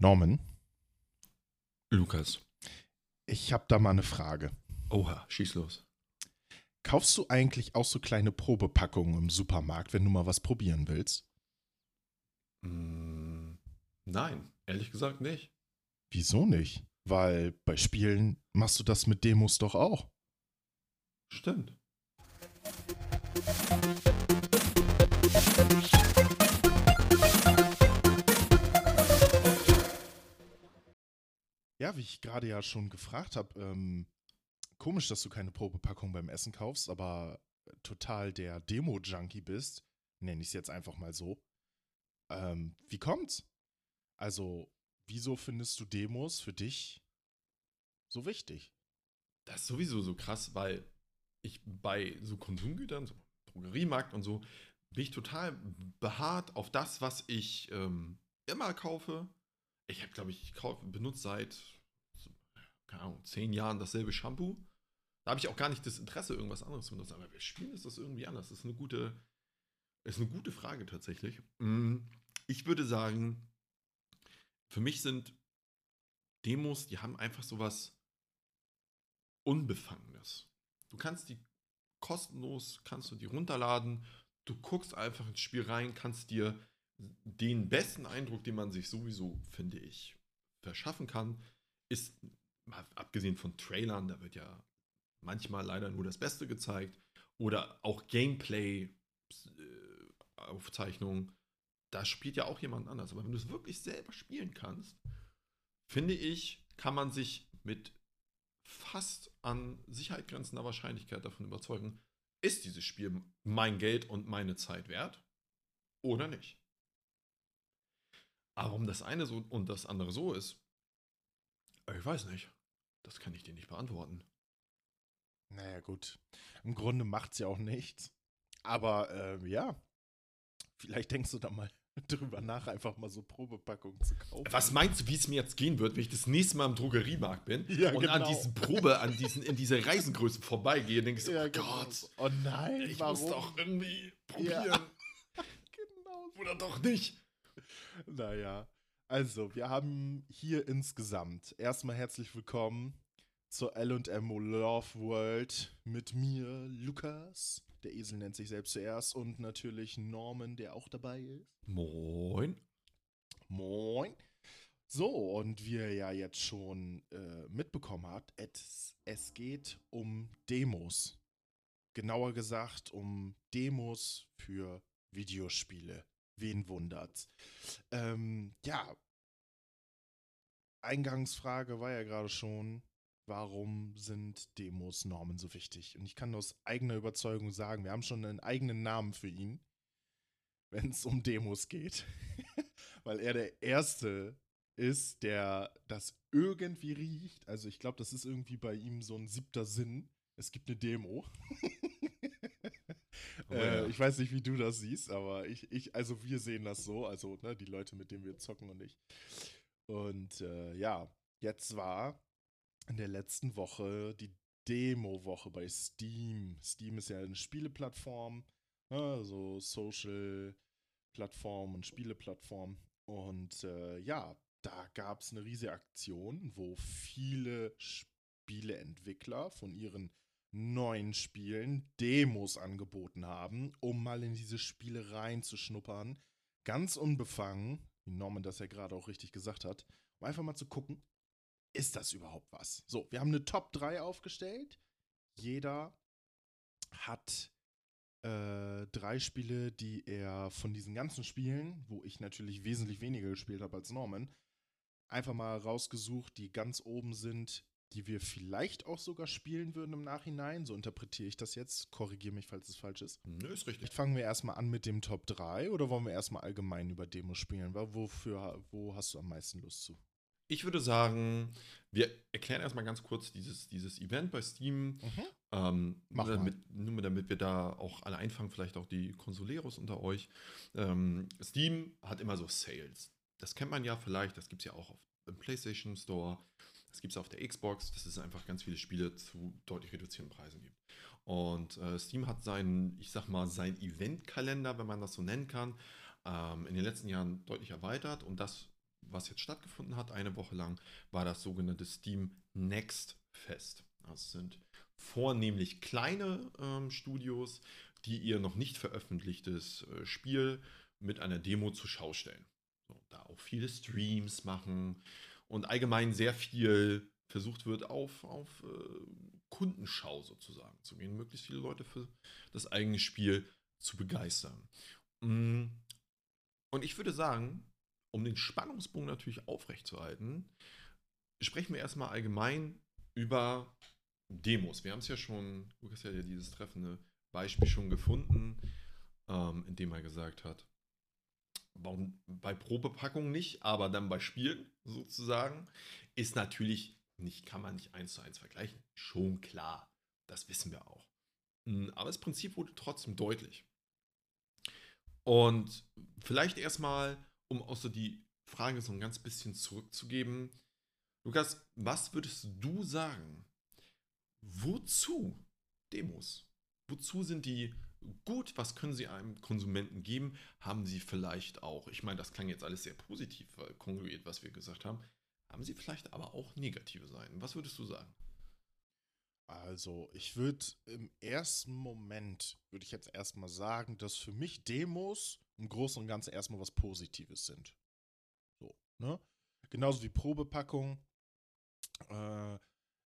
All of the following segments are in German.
Norman, Lukas. ich habe da mal eine Frage. Oha, schieß los. Kaufst du eigentlich auch so kleine Probepackungen im Supermarkt, wenn du mal was probieren willst? Mm, nein, ehrlich gesagt nicht. Wieso nicht? Weil bei Spielen machst du das mit Demos doch auch. Stimmt. Ja, wie ich gerade ja schon gefragt habe, ähm, komisch, dass du keine Probepackung beim Essen kaufst, aber total der Demo-Junkie bist, nenne ich es jetzt einfach mal so. Ähm, wie kommt's? Also, wieso findest du Demos für dich so wichtig? Das ist sowieso so krass, weil ich bei so Konsumgütern, so Drogeriemarkt und so, bin ich total beharrt auf das, was ich ähm, immer kaufe. Ich habe, glaube ich, benutze seit, so, keine Ahnung, zehn Jahren dasselbe Shampoo. Da habe ich auch gar nicht das Interesse, irgendwas anderes zu benutzen. Aber bei Spielen ist das irgendwie anders. Das ist eine gute, ist eine gute Frage tatsächlich. Mm, Ich würde sagen, für mich sind Demos, die haben einfach sowas Unbefangenes. Du kannst die kostenlos, kannst du die runterladen. Du guckst einfach ins Spiel rein, kannst dir den besten Eindruck, den man sich sowieso, finde ich, verschaffen kann, ist, mal abgesehen von Trailern, da wird ja manchmal leider nur das Beste gezeigt, oder auch Gameplay-Aufzeichnungen, da spielt ja auch jemand anders. Aber wenn du es wirklich selber spielen kannst, finde ich, kann man sich mit fast an Sicherheit grenzender Wahrscheinlichkeit davon überzeugen, ist dieses Spiel mein Geld und meine Zeit wert oder nicht. Aber warum das eine so und das andere so ist, ich weiß nicht. Das kann ich dir nicht beantworten. Naja, gut. Im Grunde macht's ja auch nichts. Aber ähm, ja, vielleicht denkst du da mal drüber nach, einfach mal so Probepackungen zu kaufen. Was meinst du, wie es mir jetzt gehen wird, wenn ich das nächste Mal im Drogeriemarkt bin Ja, und an genau. diesen Probe, an diesen, in diese Reisengrößen vorbeigehe, denke ich so, Ja, oh genau. Gott, Oh nein, ich warum? muss doch irgendwie probieren. Ja. genau. Oder doch nicht. Naja, also, wir haben hier insgesamt erstmal herzlich willkommen zur LM Love World mit mir, Lukas. Der Esel nennt sich selbst zuerst und natürlich Norman, der auch dabei ist. Moin. Moin. So, und wie ihr ja jetzt schon äh, mitbekommen habt, es, es geht um Demos. Genauer gesagt um Demos für Videospiele. Wen wundert's? Ähm, ja. Eingangsfrage war ja gerade schon, warum sind Demos Normen so wichtig? Und ich kann aus eigener Überzeugung sagen, wir haben schon einen eigenen Namen für ihn, wenn es um Demos geht. Weil er der Erste ist, der das irgendwie riecht. Also ich glaube, das ist irgendwie bei ihm so ein siebter Sinn. Es gibt eine Demo. Oh äh. Ich weiß nicht, wie du das siehst, aber ich, ich, also wir sehen das so, also ne, die Leute, mit denen wir zocken und ich. Und äh, ja, jetzt war in der letzten Woche die Demo-Woche bei Steam. Steam ist ja eine Spieleplattform, ne, so Social-Plattform und Spieleplattform. Und äh, ja, da gab es eine riesige Aktion, wo viele Spieleentwickler von ihren neuen Spielen Demos angeboten haben, um mal in diese Spiele reinzuschnuppern. Ganz unbefangen, wie Norman das ja gerade auch richtig gesagt hat, um einfach mal zu gucken, ist das überhaupt was? So, wir haben eine Top 3 aufgestellt. Jeder hat äh, drei Spiele, die er von diesen ganzen Spielen, wo ich natürlich wesentlich weniger gespielt habe als Norman, einfach mal rausgesucht, die ganz oben sind, die wir vielleicht auch sogar spielen würden im Nachhinein. So interpretiere ich das jetzt. Korrigiere mich, falls es falsch ist. Nö, ist richtig. Vielleicht fangen wir erstmal an mit dem Top 3 oder wollen wir erstmal allgemein über Demos spielen? Wofür, wo hast du am meisten Lust zu? Ich würde sagen, wir erklären erstmal ganz kurz dieses, dieses Event bei Steam. Ähm, Mach nur, damit, nur damit wir da auch alle einfangen, vielleicht auch die Consoleros unter euch. Ähm, Steam hat immer so Sales. Das kennt man ja vielleicht, das gibt es ja auch auf dem PlayStation Store, das gibt es auf der Xbox, dass es einfach ganz viele Spiele zu deutlich reduzierten Preisen gibt. Und äh, Steam hat seinen, ich sag mal, seinen Eventkalender, wenn man das so nennen kann, ähm, in den letzten Jahren deutlich erweitert und das was jetzt stattgefunden hat, eine Woche lang, war das sogenannte Steam Next Fest. Das sind vornehmlich kleine ähm, Studios, die ihr noch nicht veröffentlichtes äh, Spiel mit einer Demo zur Schau stellen. So, da auch viele Streams machen und allgemein sehr viel versucht wird, auf, auf äh, Kundenschau sozusagen zu gehen, möglichst viele Leute für das eigene Spiel zu begeistern. Mm. Und ich würde sagen, um den Spannungsbogen natürlich aufrechtzuerhalten, sprechen wir erstmal allgemein über Demos. Wir haben es ja schon, Lukas hat ja dieses treffende Beispiel schon gefunden, ähm, in dem er gesagt hat, warum bei Probepackungen nicht, aber dann bei Spielen sozusagen, ist natürlich nicht, kann man nicht eins zu eins vergleichen. Schon klar, das wissen wir auch. Hm, aber das Prinzip wurde trotzdem deutlich. Und vielleicht erstmal, um auch so die Frage so ein ganz bisschen zurückzugeben. Lukas, was würdest du sagen? Wozu Demos? Wozu sind die gut? Was können sie einem Konsumenten geben? Haben sie vielleicht auch, ich meine, das klang jetzt alles sehr positiv kongruiert, was wir gesagt haben, haben sie vielleicht aber auch negative Seiten? Was würdest du sagen? Also, ich würde im ersten Moment, würde ich jetzt erstmal sagen, dass für mich Demos im Großen und Ganzen erstmal was Positives sind. So, ne? Genauso wie Probepackung äh,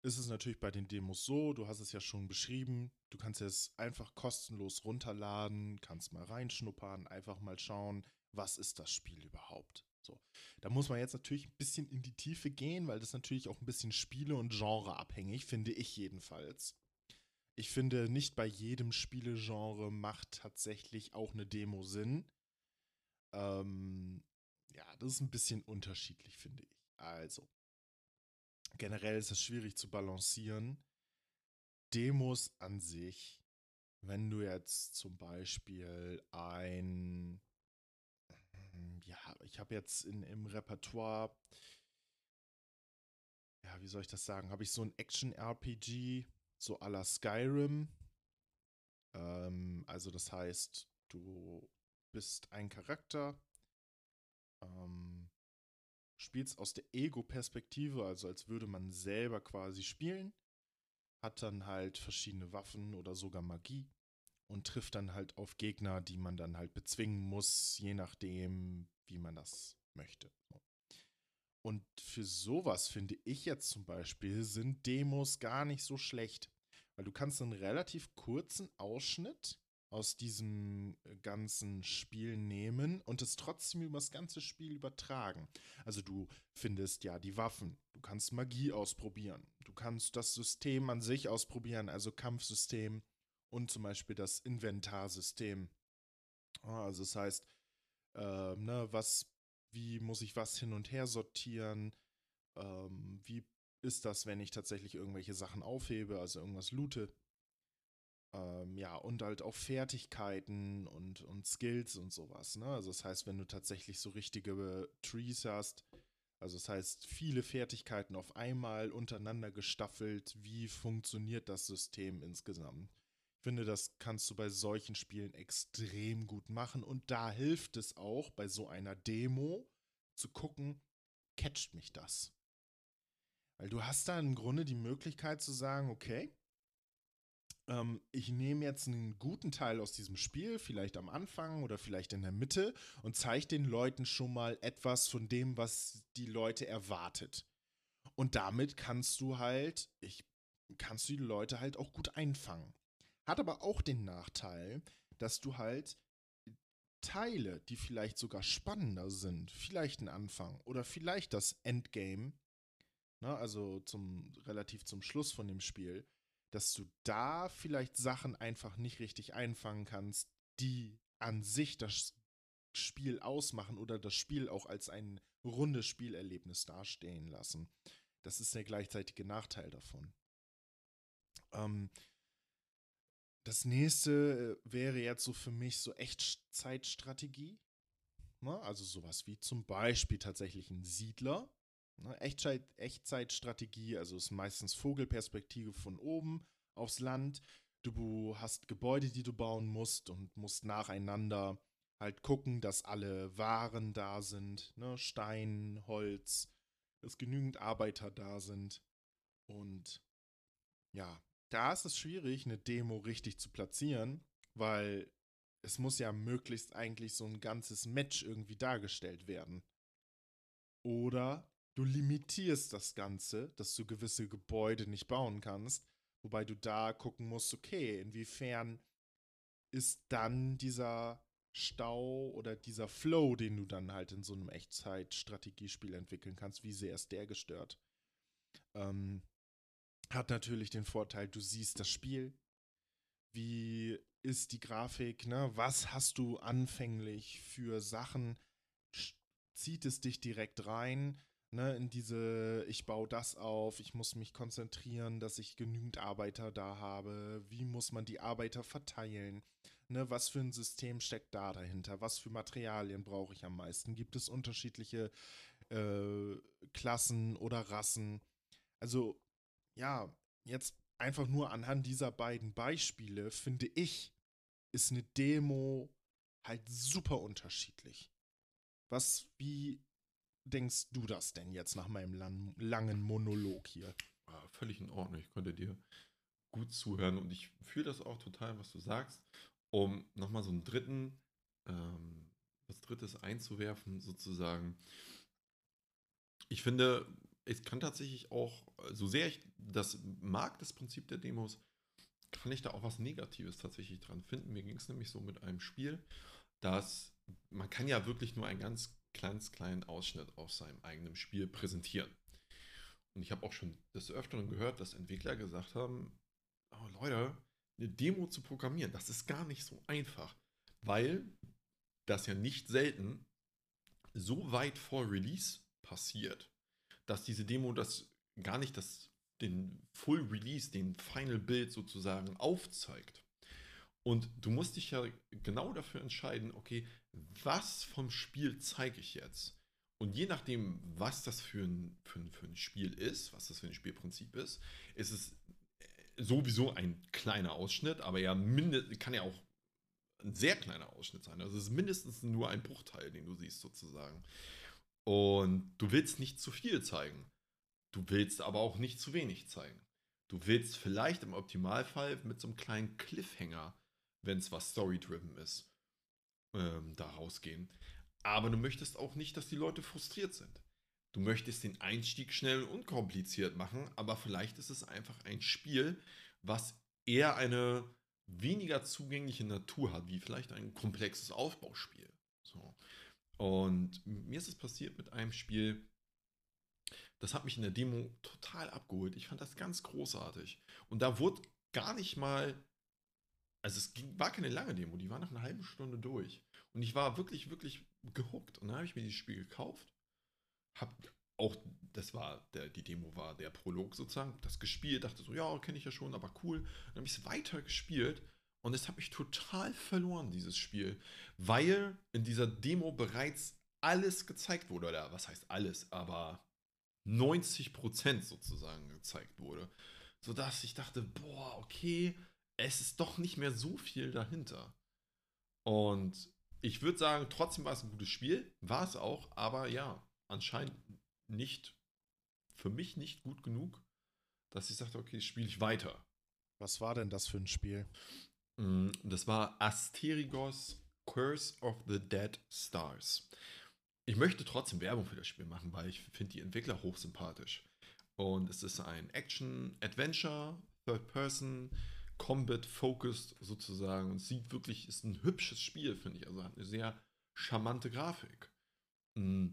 ist es natürlich bei den Demos so, du hast es ja schon beschrieben, du kannst es einfach kostenlos runterladen, kannst mal reinschnuppern, einfach mal schauen, was ist das Spiel überhaupt. So. Da muss man jetzt natürlich ein bisschen in die Tiefe gehen, weil das natürlich auch ein bisschen Spiele- und Genre abhängig, finde ich jedenfalls. Ich finde, nicht bei jedem Spielegenre macht tatsächlich auch eine Demo Sinn. Ähm, ja, das ist ein bisschen unterschiedlich, finde ich. Also, generell ist es schwierig zu balancieren. Demos an sich, wenn du jetzt zum Beispiel ein ja, ich habe jetzt in, im Repertoire, ja, wie soll ich das sagen, habe ich so ein Action-RPG, so à la Skyrim. Ähm, also das heißt, du bist ein Charakter, ähm, spielst aus der Ego-Perspektive, also als würde man selber quasi spielen, hat dann halt verschiedene Waffen oder sogar Magie und trifft dann halt auf Gegner, die man dann halt bezwingen muss, je nachdem, wie man das möchte. Und für sowas finde ich jetzt zum Beispiel sind Demos gar nicht so schlecht, weil du kannst einen relativ kurzen Ausschnitt aus diesem äh, ganzen Spiel nehmen und es trotzdem über das ganze Spiel übertragen. Also du findest ja die Waffen, du kannst Magie ausprobieren, du kannst das System an sich ausprobieren, also Kampfsystem und zum Beispiel das Inventarsystem. Also das heißt, äh, ne, was, wie muss ich was hin und her sortieren? Ähm, wie ist das, wenn ich tatsächlich irgendwelche Sachen aufhebe, also irgendwas loote? Ähm, ja, und halt auch Fertigkeiten und, und Skills und sowas. Ne? Also das heißt, wenn du tatsächlich so richtige Trees hast, also das heißt, viele Fertigkeiten auf einmal untereinander gestaffelt, wie funktioniert das System insgesamt? Ich finde, das kannst du bei solchen Spielen extrem gut machen. Und da hilft es auch, bei so einer Demo zu gucken, catcht mich das? Weil du hast da im Grunde die Möglichkeit zu sagen, okay, ähm, ich nehme jetzt einen guten Teil aus diesem Spiel, vielleicht am Anfang oder vielleicht in der Mitte, und zeige den Leuten schon mal etwas von dem, was die Leute erwartet. Und damit kannst du halt, ich, kannst du die Leute halt auch gut einfangen. Hat aber auch den Nachteil, dass du halt Teile, die vielleicht sogar spannender sind, vielleicht ein Anfang oder vielleicht das Endgame, ne, also zum, relativ zum Schluss von dem Spiel, dass du da vielleicht Sachen einfach nicht richtig einfangen kannst, die an sich das Spiel ausmachen oder das Spiel auch als ein rundes Spielerlebnis dastehen lassen. Das ist der gleichzeitige Nachteil davon. Ähm, das nächste äh, wäre jetzt so für mich so Echtzeitstrategie. Ne? Also sowas wie zum Beispiel tatsächlich ein Siedler. Ne? Echtzeit, Echtzeitstrategie, also ist meistens Vogelperspektive von oben aufs Land. Du hast Gebäude, die du bauen musst und musst nacheinander halt gucken, dass alle Waren da sind, ne? Stein, Holz, dass genügend Arbeiter da sind. Und ja, da ist es schwierig, eine Demo richtig zu platzieren, weil es muss ja möglichst eigentlich so ein ganzes Match irgendwie dargestellt werden. Oder du limitierst das Ganze, dass du gewisse Gebäude nicht bauen kannst, wobei du da gucken musst, okay, inwiefern ist dann dieser Stau oder dieser Flow, den du dann halt in so einem Echtzeit-Strategiespiel entwickeln kannst, wie sehr ist der gestört? Ähm, hat natürlich den Vorteil, du siehst das Spiel. Wie ist die Grafik? Ne? Was hast du anfänglich für Sachen? Zieht es dich direkt rein? Ne, in diese, ich baue das auf, ich muss mich konzentrieren, dass ich genügend Arbeiter da habe. Wie muss man die Arbeiter verteilen? Ne, was für ein System steckt da dahinter? Was für Materialien brauche ich am meisten? Gibt es unterschiedliche äh, Klassen oder Rassen? Also, ja, jetzt einfach nur anhand dieser beiden Beispiele, finde ich, ist eine Demo halt super unterschiedlich. Was, wie denkst du das denn jetzt nach meinem lang, langen Monolog hier? Ah, völlig in Ordnung. Ich konnte dir gut zuhören und ich fühle das auch total, was du sagst um nochmal so einen dritten, ähm, was Drittes einzuwerfen, sozusagen. Ich finde, es kann tatsächlich auch, so sehr ich das mag, das Prinzip der Demos, kann ich da auch was Negatives tatsächlich dran finden. Mir ging es nämlich so mit einem Spiel, dass man kann ja wirklich nur einen ganz ganz kleinen Ausschnitt aus seinem eigenen Spiel präsentieren. Und ich habe auch schon des Öfteren gehört, dass Entwickler gesagt haben, oh Leute, eine Demo zu programmieren, das ist gar nicht so einfach, weil das ja nicht selten so weit vor Release passiert, dass diese Demo das gar nicht das, den Full Release, den Final Build sozusagen aufzeigt. Und du musst dich ja genau dafür entscheiden, okay, was vom Spiel zeige ich jetzt? Und je nachdem, was das für ein, für, ein, für ein Spiel ist, was das für ein Spielprinzip ist, ist es sowieso ein kleiner Ausschnitt, aber ja kann ja auch ein sehr kleiner Ausschnitt sein. Also es ist mindestens nur ein Bruchteil, den du siehst sozusagen. Und du willst nicht zu viel zeigen. Du willst aber auch nicht zu wenig zeigen. Du willst vielleicht im Optimalfall mit so einem kleinen Cliffhanger, wenn es was Story-driven ist, ähm, da rausgehen. Aber du möchtest auch nicht, dass die Leute frustriert sind. Du möchtest den Einstieg schnell und unkompliziert machen, aber vielleicht ist es einfach ein Spiel, was eher eine weniger zugängliche Natur hat, wie vielleicht ein komplexes Aufbauspiel. So. Und mir ist es passiert mit einem Spiel, das hat mich in der Demo total abgeholt. Ich fand das ganz großartig. Und da wurde gar nicht mal, also es ging, war keine lange Demo, die war nach einer halben Stunde durch. Und ich war wirklich, wirklich gehuckt. Und dann habe ich mir dieses Spiel gekauft hab auch, das war, der, die Demo war der Prolog sozusagen, das gespielt, dachte so, ja, kenne ich ja schon, aber cool. Dann habe ich es weiter gespielt und es hat mich total verloren, dieses Spiel, weil in dieser Demo bereits alles gezeigt wurde, oder was heißt alles, aber 90% sozusagen gezeigt wurde. Sodass ich dachte, boah, okay, es ist doch nicht mehr so viel dahinter. Und ich würde sagen, trotzdem war es ein gutes Spiel, war es auch, aber ja, anscheinend nicht, für mich nicht gut genug, dass ich sagte, okay, spiele ich weiter. Was war denn das für ein Spiel? Mm, das war Asterigos Curse of the Dead Stars. Ich möchte trotzdem Werbung für das Spiel machen, weil ich finde die Entwickler hochsympathisch. Und es ist ein Action-Adventure, Third-Person, Combat-focused sozusagen. Und sieht wirklich, ist ein hübsches Spiel, finde ich. Also hat eine sehr charmante Grafik. Mm,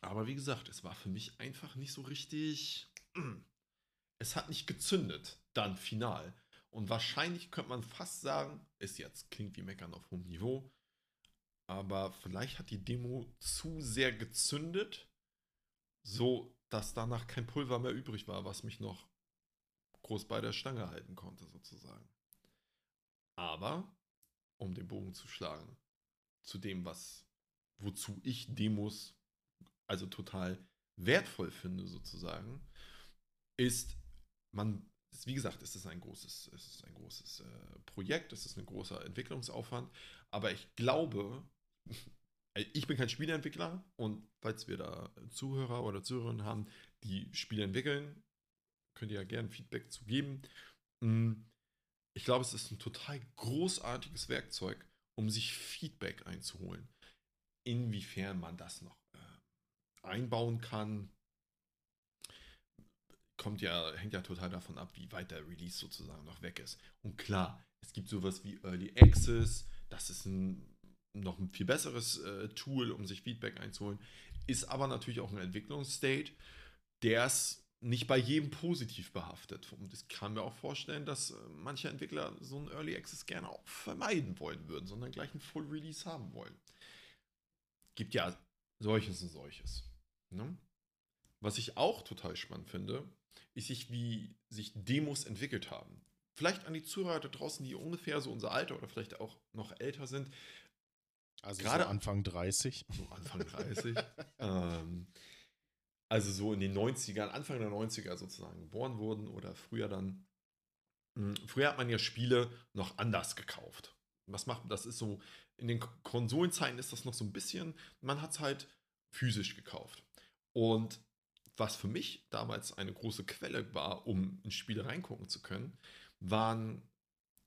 aber wie gesagt, es war für mich einfach nicht so richtig. Es hat nicht gezündet, dann final. Und wahrscheinlich könnte man fast sagen, ist jetzt, klingt wie Meckern auf hohem Niveau, aber vielleicht hat die Demo zu sehr gezündet, so dass danach kein Pulver mehr übrig war, was mich noch groß bei der Stange halten konnte, sozusagen. Aber, um den Bogen zu schlagen, zu dem, was, wozu ich Demos also total wertvoll finde, sozusagen, ist, man wie gesagt, es ist ein großes, es ist ein großes äh, Projekt, es ist ein großer Entwicklungsaufwand, aber ich glaube, ich bin kein Spieleentwickler und falls wir da Zuhörer oder Zuhörerinnen haben, die Spiele entwickeln, könnt ihr ja gerne Feedback zu geben. Hm, ich glaube, es ist ein total großartiges Werkzeug, um sich Feedback einzuholen. Inwiefern man das noch äh, einbauen kann, kommt ja, hängt ja total davon ab, wie weit der Release sozusagen noch weg ist. Und klar, es gibt sowas wie Early Access, das ist ein, noch ein viel besseres äh, Tool, um sich Feedback einzuholen, ist aber natürlich auch ein Entwicklungsstate, der es nicht bei jedem positiv behaftet. Und ich kann mir auch vorstellen, dass äh, manche Entwickler so einen Early Access gerne auch vermeiden wollen würden, sondern gleich einen Full Release haben wollen. Gibt ja solches und solches. Ne? Was ich auch total spannend finde, ist sich, wie sich Demos entwickelt haben. Vielleicht an die Zuhörer da draußen, die ungefähr so unser Alter oder vielleicht auch noch älter sind. Also gerade so Anfang 30. So Anfang 30. ähm, also so in den 90ern, Anfang der 90er sozusagen geboren wurden oder früher dann. Hm, früher hat man ja Spiele noch anders gekauft. Was macht das? Ist so, in den Konsolenzeiten ist das noch so ein bisschen, man hat es halt physisch gekauft. Und was für mich damals eine große Quelle war, um in Spiele reingucken zu können, waren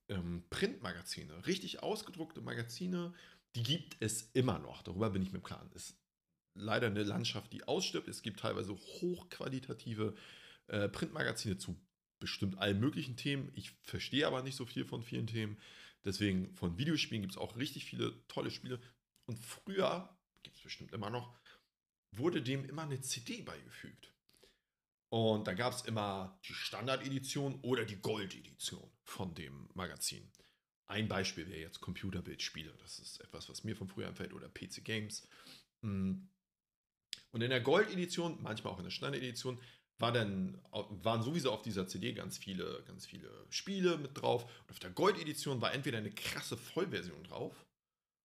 ähm, Printmagazine, richtig ausgedruckte Magazine, die gibt es immer noch. Darüber bin ich mir klar. Ist leider eine Landschaft, die ausstirbt. Es gibt teilweise hochqualitative äh, Printmagazine zu bestimmt allen möglichen Themen. Ich verstehe aber nicht so viel von vielen Themen. Deswegen von Videospielen gibt es auch richtig viele tolle Spiele. Und früher, gibt es bestimmt immer noch, wurde dem immer eine CD beigefügt. Und da gab es immer die Standard-Edition oder die Gold-Edition von dem Magazin. Ein Beispiel wäre jetzt Computerbildspiele. Das ist etwas, was mir von früher einfällt, oder PC Games. Und in der Gold-Edition, manchmal auch in der Standard-Edition, war dann, waren sowieso auf dieser CD ganz viele, ganz viele Spiele mit drauf. Und auf der Gold-Edition war entweder eine krasse Vollversion drauf.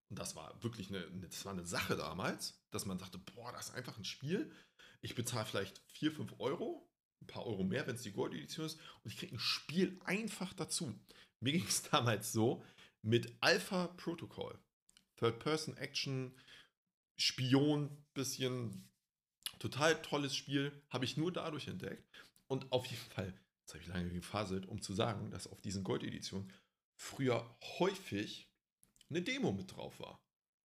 Und das war wirklich eine, das war eine Sache damals, dass man sagte, boah, das ist einfach ein Spiel. Ich bezahle vielleicht 4, 5 Euro, ein paar Euro mehr, wenn es die Gold-Edition ist, und ich kriege ein Spiel einfach dazu. Mir ging es damals so mit Alpha Protocol. Third-Person-Action, Spion, bisschen total tolles Spiel, habe ich nur dadurch entdeckt. Und auf jeden Fall, jetzt habe ich lange gefaselt, um zu sagen, dass auf diesen Gold-Editionen früher häufig eine Demo mit drauf war,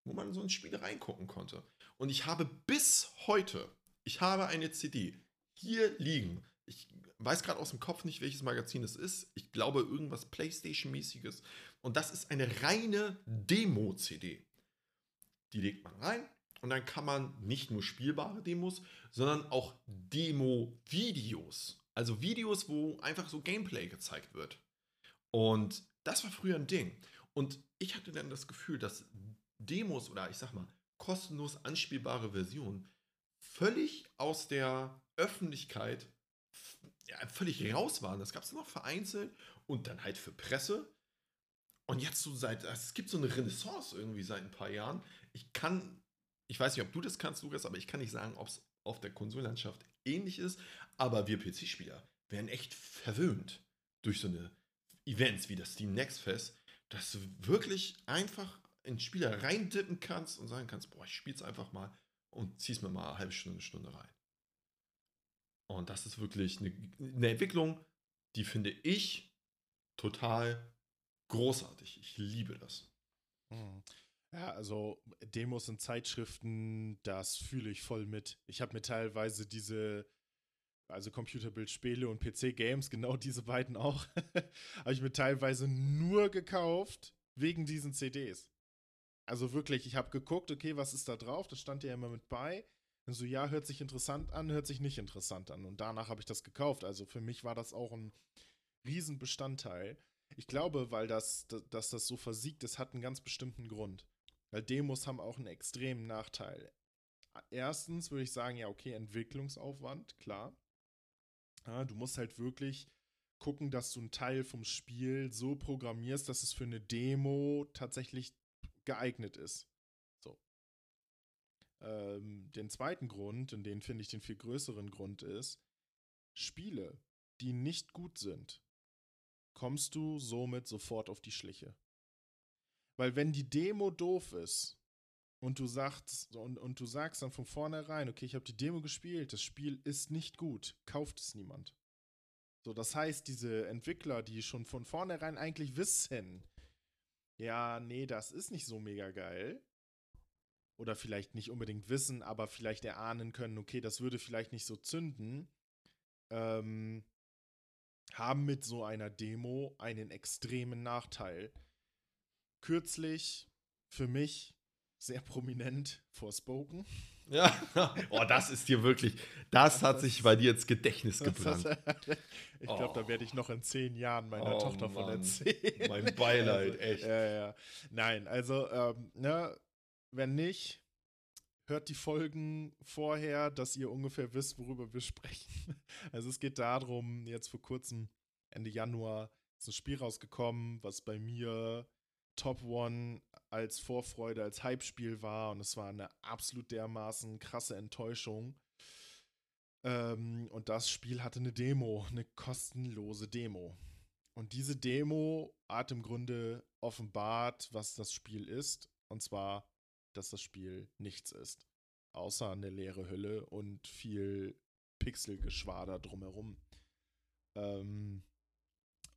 wo man so ins Spiel reingucken konnte. Und ich habe bis heute, ich habe eine CD hier liegen. Ich weiß gerade aus dem Kopf nicht, welches Magazin es ist. Ich glaube irgendwas PlayStation-mäßiges. Und das ist eine reine Demo-CD. Die legt man rein und dann kann man nicht nur spielbare Demos, sondern auch Demo-Videos. Also Videos, wo einfach so Gameplay gezeigt wird. Und das war früher ein Ding. Und ich hatte dann das Gefühl, dass Demos oder ich sag mal kostenlos anspielbare Versionen völlig aus der Öffentlichkeit ja, völlig raus waren. Das gab es noch vereinzelt und dann halt für Presse. Und jetzt so seit, es gibt so eine Renaissance irgendwie seit ein paar Jahren. Ich kann, ich weiß nicht, ob du das kannst, Lukas, aber ich kann nicht sagen, ob es auf der Konsolenlandschaft ähnlich ist. Aber wir PC-Spieler werden echt verwöhnt durch so eine Events wie das Steam Next Fest, dass du wirklich einfach in Spieler reindippen kannst und sagen kannst, boah, ich spiel's einfach mal und zieh's mir mal eine halbe Stunde, eine Stunde rein. Und das ist wirklich eine, eine Entwicklung, die finde ich total großartig. Ich liebe das. Hm. Ja, also Demos in Zeitschriften, das fühle ich voll mit. Ich habe mir teilweise diese, also Computerbildspiele und PC-Games, genau diese beiden auch, habe ich mir teilweise nur gekauft wegen diesen CDs. Also wirklich, ich habe geguckt, okay, was ist da drauf? Das stand ja immer mit bei. Und so, ja, hört sich interessant an, hört sich nicht interessant an. Und danach habe ich das gekauft. Also für mich war das auch ein Riesenbestandteil. Ich glaube, weil das, dass das so versiegt ist, hat einen ganz bestimmten Grund. Weil Demos haben auch einen extremen Nachteil. Erstens würde ich sagen, ja, okay, Entwicklungsaufwand, klar. Ja, du musst halt wirklich gucken, dass du einen Teil vom Spiel so programmierst, dass es für eine Demo tatsächlich geeignet ist. Ähm, den zweiten Grund, und den finde ich den viel größeren Grund ist, Spiele, die nicht gut sind, kommst du somit sofort auf die Schliche. Weil wenn die Demo doof ist und du sagst und, und du sagst dann von vornherein, okay, ich habe die Demo gespielt, das Spiel ist nicht gut, kauft es niemand. So, das heißt, diese Entwickler, die schon von vornherein eigentlich wissen, ja, nee, das ist nicht so mega geil. Oder vielleicht nicht unbedingt wissen, aber vielleicht erahnen können, okay, das würde vielleicht nicht so zünden. Ähm, haben mit so einer Demo einen extremen Nachteil. Kürzlich für mich sehr prominent Forspoken. Ja, oh, das ist dir wirklich, das hat sich bei dir ins Gedächtnis gebrannt. ich glaube, oh. da werde ich noch in zehn Jahren meiner oh, Tochter Mann. von erzählen. Mein Beileid, also, echt. Ja, ja. Nein, also, ähm, ne, wenn nicht, hört die Folgen vorher, dass ihr ungefähr wisst, worüber wir sprechen. Also es geht darum, jetzt vor kurzem, Ende Januar, ist ein Spiel rausgekommen, was bei mir Top One als Vorfreude, als Hype-Spiel war und es war eine absolut dermaßen krasse Enttäuschung. Ähm, und das Spiel hatte eine Demo, eine kostenlose Demo. Und diese Demo hat im Grunde offenbart, was das Spiel ist. Und zwar, dass das Spiel nichts ist. Außer eine leere Hülle und viel Pixelgeschwader drumherum. Ähm,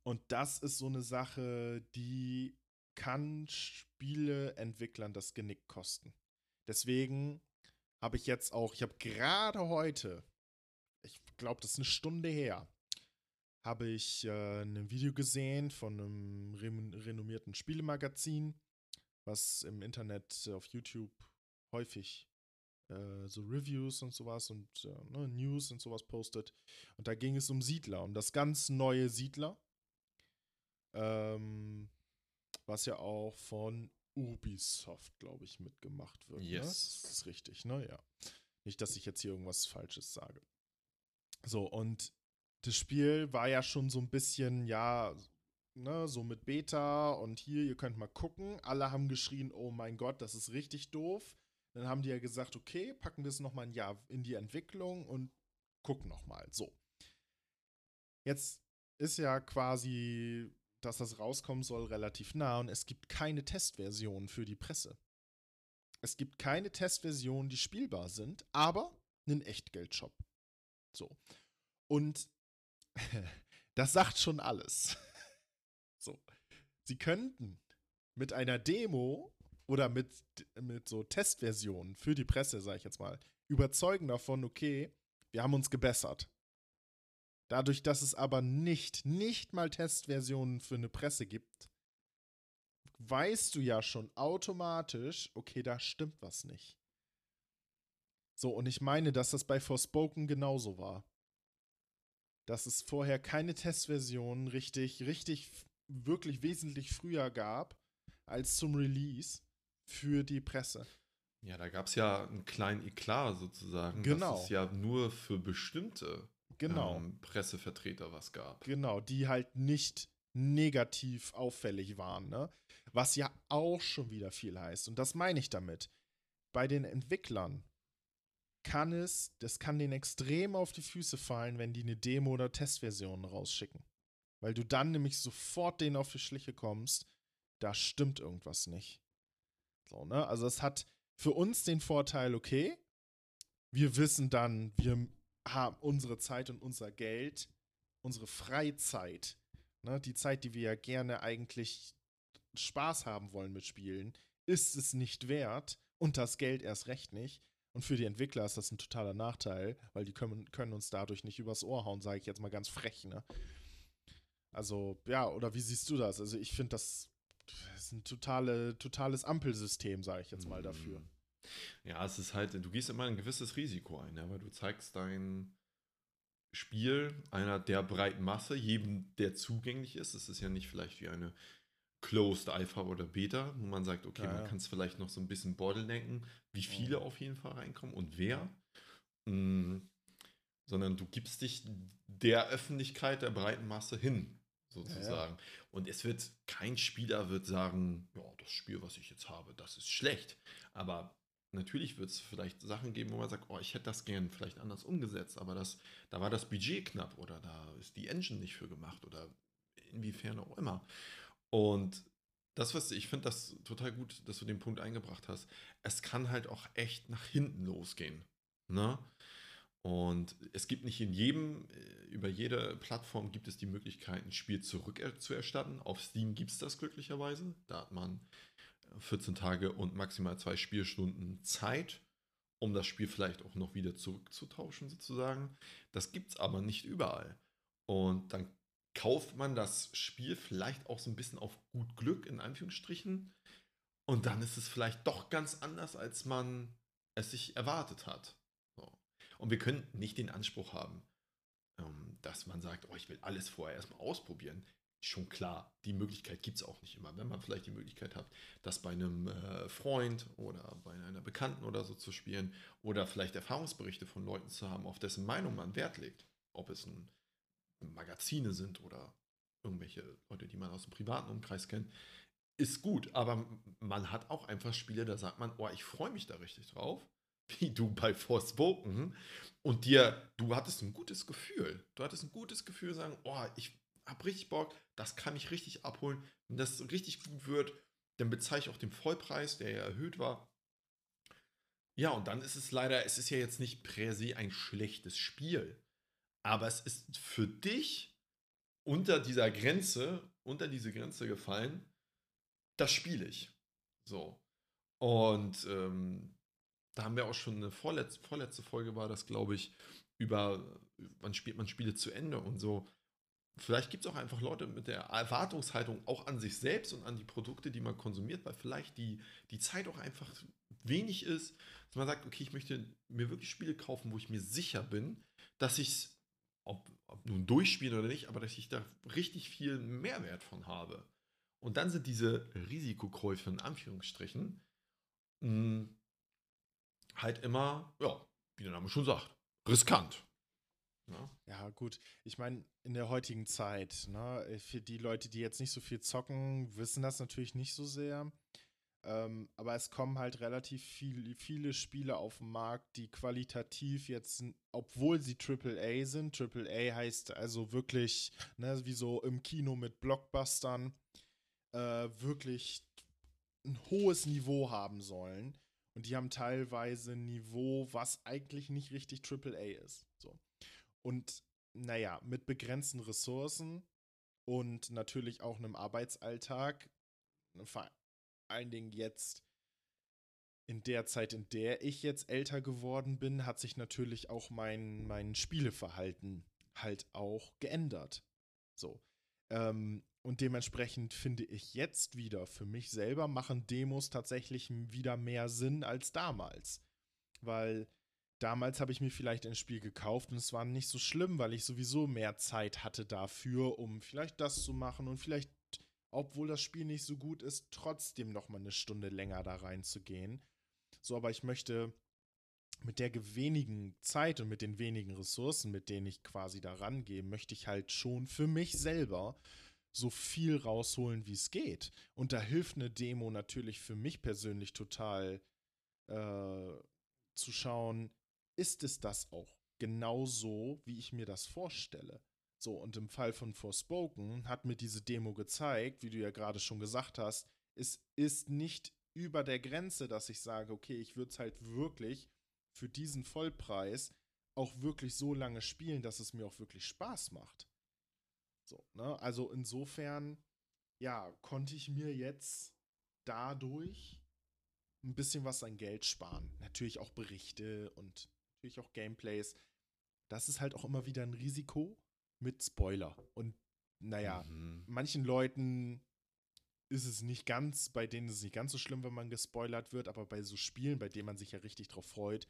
und das ist so eine Sache, die kann Spieleentwicklern das Genick kosten. Deswegen habe ich jetzt auch, ich habe gerade heute, ich glaube, das ist eine Stunde her, habe ich äh, ein Video gesehen von einem renommierten Spielemagazin, was im Internet auf YouTube häufig äh, so Reviews und sowas und äh, ne, News und sowas postet. Und da ging es um Siedler, um das ganz neue Siedler. Ähm, was ja auch von Ubisoft, glaube ich, mitgemacht wird. Ne? Yes. Ne? Das ist richtig, ne? Ja. Nicht, dass ich jetzt hier irgendwas Falsches sage. So, und das Spiel war ja schon so ein bisschen, ja, ne, so mit Beta und hier, ihr könnt mal gucken. Alle haben geschrien, oh mein Gott, das ist richtig doof. Dann haben die ja gesagt, okay, packen wir es nochmal ein Jahr in die Entwicklung und gucken nochmal. So. Jetzt ist ja quasi dass das rauskommen soll, relativ nah und es gibt keine Testversion für die Presse. Es gibt keine Testversionen, die spielbar sind, aber einen Echtgeldshop. So. Und das sagt schon alles. so. Sie könnten mit einer Demo oder mit, mit so Testversionen für die Presse, sag ich jetzt mal, überzeugen davon, okay, wir haben uns gebessert. Dadurch, dass es aber nicht, nicht mal Testversionen für eine Presse gibt, weißt du ja schon automatisch, okay, da stimmt was nicht. So, und ich meine, dass das bei Forspoken genauso war. Dass es vorher keine Testversionen richtig, richtig, wirklich wesentlich früher gab als zum Release für die Presse. Ja, da gab es ja einen kleinen Eklat sozusagen. Genau. Dass es ja nur für bestimmte genau. ähm, Pressevertreter was gab. Genau, die halt nicht negativ auffällig waren, ne? Was ja auch schon wieder viel heißt. Und das meine ich damit. Bei den Entwicklern kann es, das kann denen extrem auf die Füße fallen, wenn die eine Demo oder Testversion rausschicken. Weil du dann nämlich sofort denen auf die Schliche kommst, da stimmt irgendwas nicht. So, ne? Also es hat für uns den Vorteil, okay, wir wissen dann, wir haben unsere Zeit und unser Geld, unsere Freizeit, ne, die Zeit, die wir ja gerne eigentlich Spaß haben wollen mit Spielen, ist es nicht wert und das Geld erst recht nicht. Und für die Entwickler ist das ein totaler Nachteil, weil die können, können uns dadurch nicht übers Ohr hauen, sage ich jetzt mal ganz frech, ne? Also, ja, oder wie siehst du das? Also, ich finde, das, ist ein totale, totales Ampelsystem, sage ich jetzt mal dafür. Ja, es ist halt, du gehst immer ein gewisses Risiko ein, ja, weil du zeigst dein Spiel einer der breiten Masse, jedem, der zugänglich ist. Es ist ja nicht vielleicht wie eine Closed Alpha oder Beta, wo man sagt, okay, ja, man kann es vielleicht noch so ein bisschen bottlenecken, wie viele ja. auf jeden Fall reinkommen und wer. Mhm. Sondern du gibst dich der Öffentlichkeit, der breiten Masse hin, sozusagen. Ja, und es wird, kein Spieler wird sagen, ja, das Spiel, was ich jetzt habe, das ist schlecht. Aber natürlich wird es vielleicht Sachen geben, wo man sagt, oh, ich hätte das gern vielleicht anders umgesetzt, aber das, da war das Budget knapp oder da ist die Engine nicht für gemacht oder inwiefern auch immer. Und das, was ich finde, das total gut, dass du den Punkt eingebracht hast. Es kann halt auch echt nach hinten losgehen. Ne? Und es gibt nicht in jedem, äh, über jede Plattform gibt es die Möglichkeit, ein Spiel zurückzuerstatten. Auf Steam gibt es das glücklicherweise. Da hat man 14 Tage und maximal zwei Spielstunden Zeit, um das Spiel vielleicht auch noch wieder zurückzutauschen, sozusagen. Das gibt es aber nicht überall. Und dann kauft man das Spiel vielleicht auch so ein bisschen auf gut Glück, in Anführungsstrichen. Und dann ist es vielleicht doch ganz anders, als man es sich erwartet hat. So. Und wir können nicht den Anspruch haben, ähm, dass man sagt, oh, ich will alles vorher erstmal ausprobieren. Schon klar, die Möglichkeit gibt es auch nicht immer. Wenn man vielleicht die Möglichkeit hat, das bei einem äh, Freund oder bei einer Bekannten oder so zu spielen oder vielleicht Erfahrungsberichte von Leuten zu haben, auf dessen Meinung man Wert legt. Ob es ein Magazine sind oder irgendwelche Leute, die man aus dem privaten Umkreis kennt, ist gut. Aber man hat auch einfach Spiele, da sagt man, oh, ich freue mich da richtig drauf. Wie du bei Forspoken. Und dir, du hattest ein gutes Gefühl. Du hattest ein gutes Gefühl, sagen, oh, ich habe richtig Bock, das kann ich richtig abholen. Wenn das richtig gut wird, dann bezahle ich auch den Vollpreis, der ja erhöht war. Ja, und dann ist es leider, es ist ja jetzt nicht per se ein schlechtes Spiel. Aber es ist für dich unter dieser Grenze, unter diese Grenze gefallen, das spiele ich. So. Und ähm, da haben wir auch schon eine vorletzte, vorletzte Folge, war das, glaube ich, über, wann spielt man Spiele zu Ende und so. Vielleicht gibt es auch einfach Leute mit der Erwartungshaltung auch an sich selbst und an die Produkte, die man konsumiert, weil vielleicht die, die Zeit auch einfach wenig ist, dass man sagt, okay, ich möchte mir wirklich Spiele kaufen, wo ich mir sicher bin, dass ich es ob, ob nun durchspielen oder nicht, aber dass ich da richtig viel Mehrwert von habe. Und dann sind diese Risikokäufe in Anführungsstrichen mh, hm, halt immer, ja, wie der Name schon sagt, riskant. Ja, ja gut. Ich meine, in der heutigen Zeit, ne, für die Leute, die jetzt nicht so viel zocken, wissen das natürlich nicht so sehr. Ähm, aber es kommen halt relativ viel, viele Spiele auf den Markt, die qualitativ jetzt, obwohl sie AAA sind, AAA heißt also wirklich, ne, wie so im Kino mit Blockbustern, äh, wirklich ein hohes Niveau haben sollen. Und die haben teilweise ein Niveau, was eigentlich nicht richtig AAA ist. Und naja, mit begrenzten Ressourcen und natürlich auch einem Arbeitsalltag ne, allen Dingen jetzt in der Zeit, in der ich jetzt älter geworden bin, hat sich natürlich auch mein, mein Spieleverhalten halt auch geändert. So. Ähm, und dementsprechend finde ich jetzt wieder, für mich selber machen Demos tatsächlich wieder mehr Sinn als damals. Weil damals habe ich mir vielleicht ein Spiel gekauft und es war nicht so schlimm, weil ich sowieso mehr Zeit hatte dafür, um vielleicht das zu machen und vielleicht obwohl das Spiel nicht so gut ist, trotzdem noch mal eine Stunde länger da reinzugehen. So, aber ich möchte mit der wenigen Zeit und mit den wenigen Ressourcen, mit denen ich quasi da rangehe, möchte ich halt schon für mich selber so viel rausholen, wie es geht. Und da hilft eine Demo natürlich für mich persönlich total äh, zu schauen, ist es das auch genauso, wie ich mir das vorstelle? So, und im Fall von Forspoken hat mir diese Demo gezeigt, wie du ja gerade schon gesagt hast, es ist nicht über der Grenze, dass ich sage, okay, ich würde es halt wirklich für diesen Vollpreis auch wirklich so lange spielen, dass es mir auch wirklich Spaß macht. So, ne? Also insofern, ja, konnte ich mir jetzt dadurch ein bisschen was an Geld sparen. Natürlich auch Berichte und natürlich auch Gameplays. Das ist halt auch immer wieder ein Risiko, mit Spoiler. Und naja, mhm. manchen Leuten ist es nicht ganz, bei denen ist es nicht ganz so schlimm, wenn man gespoilert wird, aber bei so Spielen, bei denen man sich ja richtig drauf freut,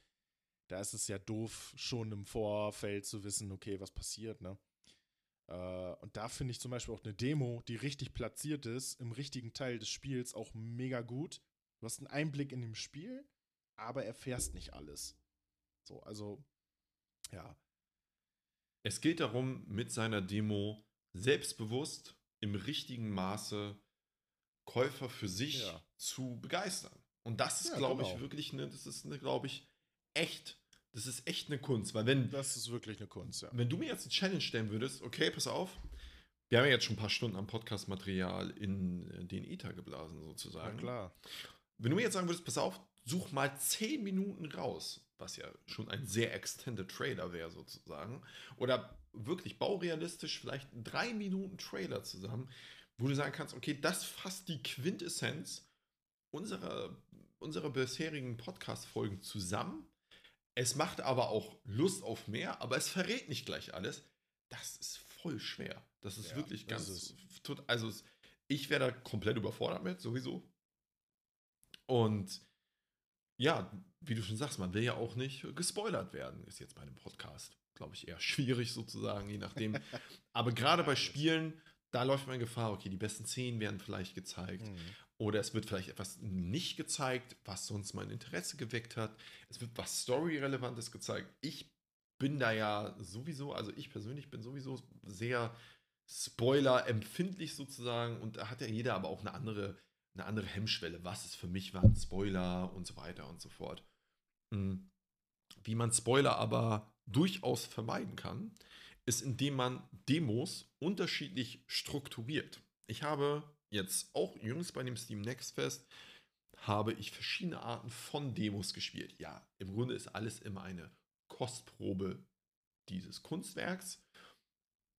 da ist es ja doof, schon im Vorfeld zu wissen, okay, was passiert, ne? Äh, und da finde ich zum Beispiel auch eine Demo, die richtig platziert ist, im richtigen Teil des Spiels auch mega gut. Du hast einen Einblick in dem Spiel, aber erfährst nicht alles. So, also, ja. Es geht darum, mit seiner Demo selbstbewusst im richtigen Maße Käufer für sich ja. zu begeistern. Und das ist, ja, glaube genau. ich, wirklich eine, das ist eine, glaube ich, echt, das ist echt eine Kunst. Weil wenn. Das ist wirklich eine Kunst, ja. Wenn du mir jetzt eine Challenge stellen würdest, okay, pass auf, wir haben ja jetzt schon ein paar Stunden am Podcast-Material in äh, den Ether geblasen, sozusagen. Na klar. Wenn du mir jetzt sagen würdest, pass auf, such mal 10 Minuten raus, was ja schon ein sehr extended Trailer wäre, sozusagen. Oder wirklich baurealistisch, vielleicht 3 Minuten Trailer zusammen, wo du sagen kannst, okay, das fasst die Quintessenz unserer, unserer bisherigen Podcast-Folgen zusammen. Es macht aber auch Lust auf mehr, aber es verrät nicht gleich alles. Das ist voll schwer. Das ist Ja, wirklich ganz. ist Also, ich wäre da komplett überfordert mit, sowieso. Und ja, wie du schon sagst, man will ja auch nicht gespoilert werden. Ist jetzt bei einem Podcast, glaube ich, eher schwierig sozusagen, je nachdem. Aber gerade bei Spielen, da läuft man Gefahr, okay, die besten Szenen werden vielleicht gezeigt. Mhm. Oder es wird vielleicht etwas nicht gezeigt, was sonst mein Interesse geweckt hat. Es wird was Story-Relevantes gezeigt. Ich bin da ja sowieso, also ich persönlich bin sowieso sehr Spoiler-empfindlich sozusagen. Und da hat ja jeder aber auch eine andere, eine andere Hemmschwelle. Was ist für mich war ein Spoiler und so weiter und so fort. Mhm. Wie man Spoiler aber durchaus vermeiden kann, ist, indem man Demos unterschiedlich strukturiert. Ich habe jetzt auch jüngst bei dem Steam Next Fest habe ich verschiedene Arten von Demos gespielt. Ja, im Grunde ist alles immer eine Kostprobe dieses Kunstwerks,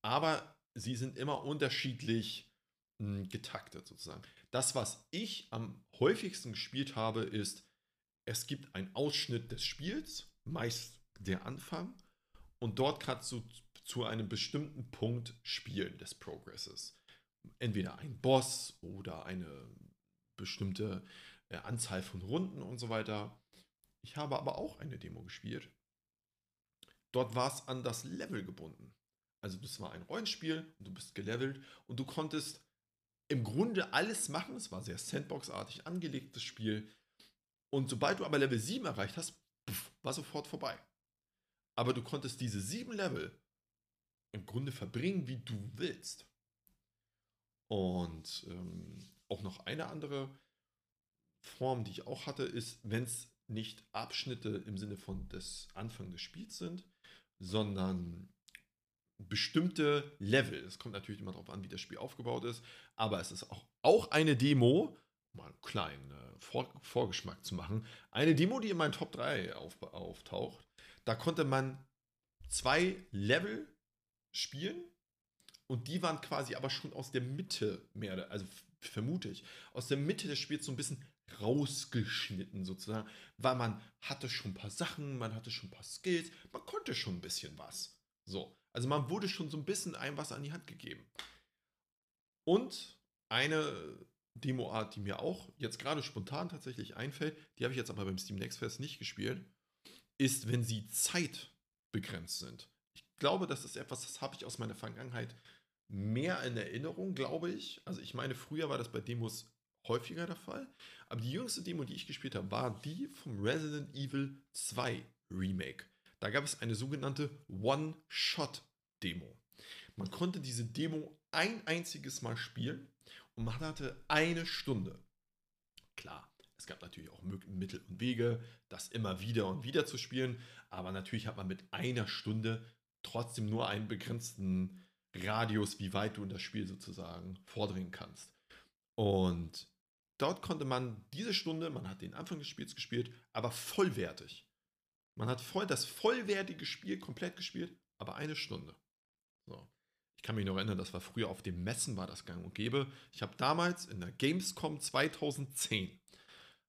aber sie sind immer unterschiedlich mh, getaktet sozusagen. Das, was ich am häufigsten gespielt habe, ist, es gibt einen Ausschnitt des Spiels, meist der Anfang, und dort kannst du zu einem bestimmten Punkt spielen des Progresses. Entweder ein Boss oder eine bestimmte äh, Anzahl von Runden und so weiter. Ich habe aber auch eine Demo gespielt. Dort war es an das Level gebunden. Also das war ein Rollenspiel du bist gelevelt und du konntest im Grunde alles machen. Es war sehr Sandbox-artig angelegtes Spiel. Und sobald du aber Level 7 erreicht hast, puff, war sofort vorbei. Aber du konntest diese sieben Level im Grunde verbringen, wie du willst. Und ähm, auch noch eine andere Form, die ich auch hatte, ist, wenn es nicht Abschnitte im Sinne von des Anfang des Spiels sind, sondern bestimmte Level. Es kommt natürlich immer darauf an, wie das Spiel aufgebaut ist, aber es ist auch, auch eine Demo, mal einen kleinen äh, Vor Vorgeschmack zu machen, eine Demo, die in meinen Top 3 auf, auftaucht. Da konnte man zwei Level spielen und die waren quasi aber schon aus der Mitte mehr, also vermute ich, aus der Mitte des Spiels so ein bisschen rausgeschnitten sozusagen, weil man hatte schon ein paar Sachen, man hatte schon ein paar Skills, man konnte schon ein bisschen was. So, also man wurde schon so ein bisschen ein was an die Hand gegeben. Und eine Demo-Art, die mir auch jetzt gerade spontan tatsächlich einfällt, die habe ich jetzt aber beim Steam Next Fest nicht gespielt, ist, wenn sie zeitbegrenzt sind. Ich glaube, das ist etwas, das habe ich aus meiner Vergangenheit mehr in Erinnerung, glaube ich. Also ich meine, früher war das bei Demos häufiger der Fall. Aber die jüngste Demo, die ich gespielt habe, war die vom Resident Evil 2 Remake. Da gab es eine sogenannte One-Shot-Demo. Man konnte diese Demo ein einziges Mal spielen und man hatte eine Stunde. Klar, es gab natürlich auch Mittel und Wege, das immer wieder und wieder zu spielen, aber natürlich hat man mit einer Stunde trotzdem nur einen begrenzten Radius, wie weit du in das Spiel sozusagen vordringen kannst. Und dort konnte man diese Stunde, man hat den Anfang des Spiels gespielt, aber vollwertig. Man hat voll das vollwertige Spiel komplett gespielt, aber eine Stunde. So. Ich kann mich noch erinnern, das war früher auf dem Messen, war das gang und gäbe. Ich habe damals in der Gamescom 2010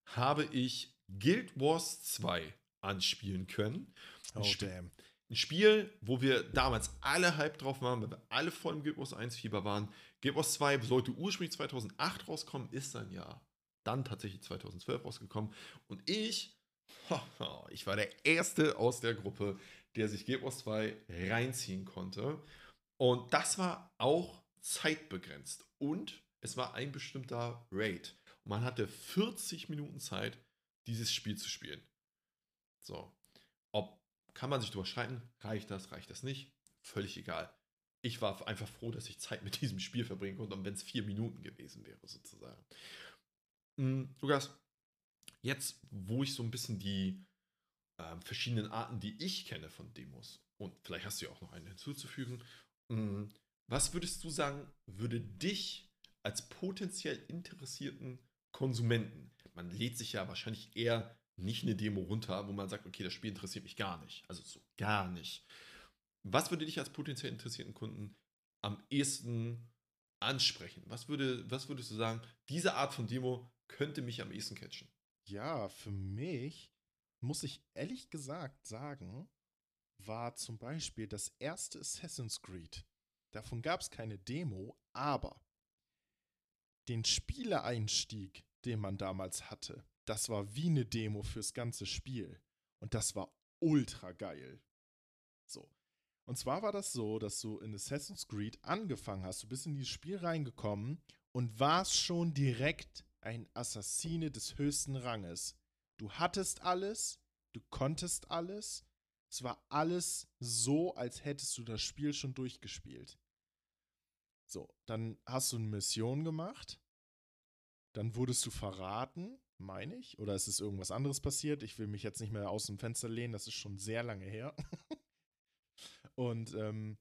habe ich Guild Wars 2 anspielen können. Ein, Oh, Sp damn. ein Spiel, wo wir damals alle Hype drauf waren, weil wir alle voll im Guild Wars 1 Fieber waren. Guild Wars 2 sollte ursprünglich 2008 rauskommen, ist dann ja dann tatsächlich 2012 rausgekommen. Und ich, ich war der Erste aus der Gruppe, der sich Wars 2 reinziehen konnte. Und das war auch zeitbegrenzt. Und es war ein bestimmter Raid. Und man hatte 40 Minuten Zeit, dieses Spiel zu spielen. So. Ob kann man sich drüber streiten, reicht das, reicht das nicht? Völlig egal. Ich war einfach froh, dass ich Zeit mit diesem Spiel verbringen konnte, und wenn es vier Minuten gewesen wäre, sozusagen. Mhm, Lukas, jetzt, wo ich so ein bisschen die äh, verschiedenen Arten, die ich kenne von Demos, und vielleicht hast du ja auch noch eine hinzuzufügen, mh, was würdest du sagen, würde dich als potenziell interessierten Konsumenten, man lädt sich ja wahrscheinlich eher nicht eine Demo runter, wo man sagt, okay, das Spiel interessiert mich gar nicht. Also so gar nicht. Was würde dich als potenziell interessierten Kunden am ehesten ansprechen? Was, würde, was würdest du sagen, diese Art von Demo könnte mich am ehesten catchen? Ja, für mich muss ich ehrlich gesagt sagen, war zum Beispiel das erste Assassin's Creed. Davon gab es keine Demo, aber den Spieleeinstieg, den man damals hatte, das war wie eine Demo fürs ganze Spiel. Und das war ultra geil. So. Und zwar war das so, dass du in Assassin's Creed angefangen hast, du bist in dieses Spiel reingekommen und warst schon direkt ein Assassine des höchsten Ranges. Du hattest alles, du konntest alles, es war alles so, als hättest du das Spiel schon durchgespielt. So, dann hast du eine Mission gemacht, dann wurdest du verraten, meine ich, oder ist es irgendwas anderes passiert? Ich will mich jetzt nicht mehr aus dem Fenster lehnen, das ist schon sehr lange her. Und ähm,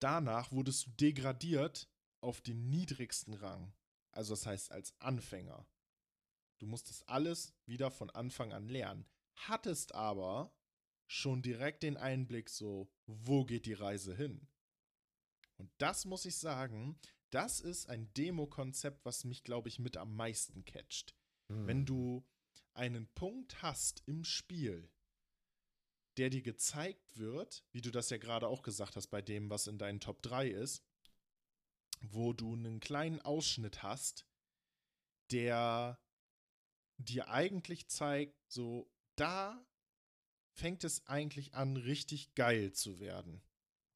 danach wurdest du degradiert auf den niedrigsten Rang. Also das heißt als Anfänger. Du musstest alles wieder von Anfang an lernen. Hattest aber schon direkt den Einblick so, wo geht die Reise hin? Und das muss ich sagen, das ist ein Demo-Konzept, was mich, glaube ich, mit am meisten catcht. Hm. Wenn du einen Punkt hast im Spiel, der dir gezeigt wird, wie du das ja gerade auch gesagt hast, bei dem, was in deinen Top 3 ist, wo du einen kleinen Ausschnitt hast, der dir eigentlich zeigt, so, da fängt es eigentlich an, richtig geil zu werden.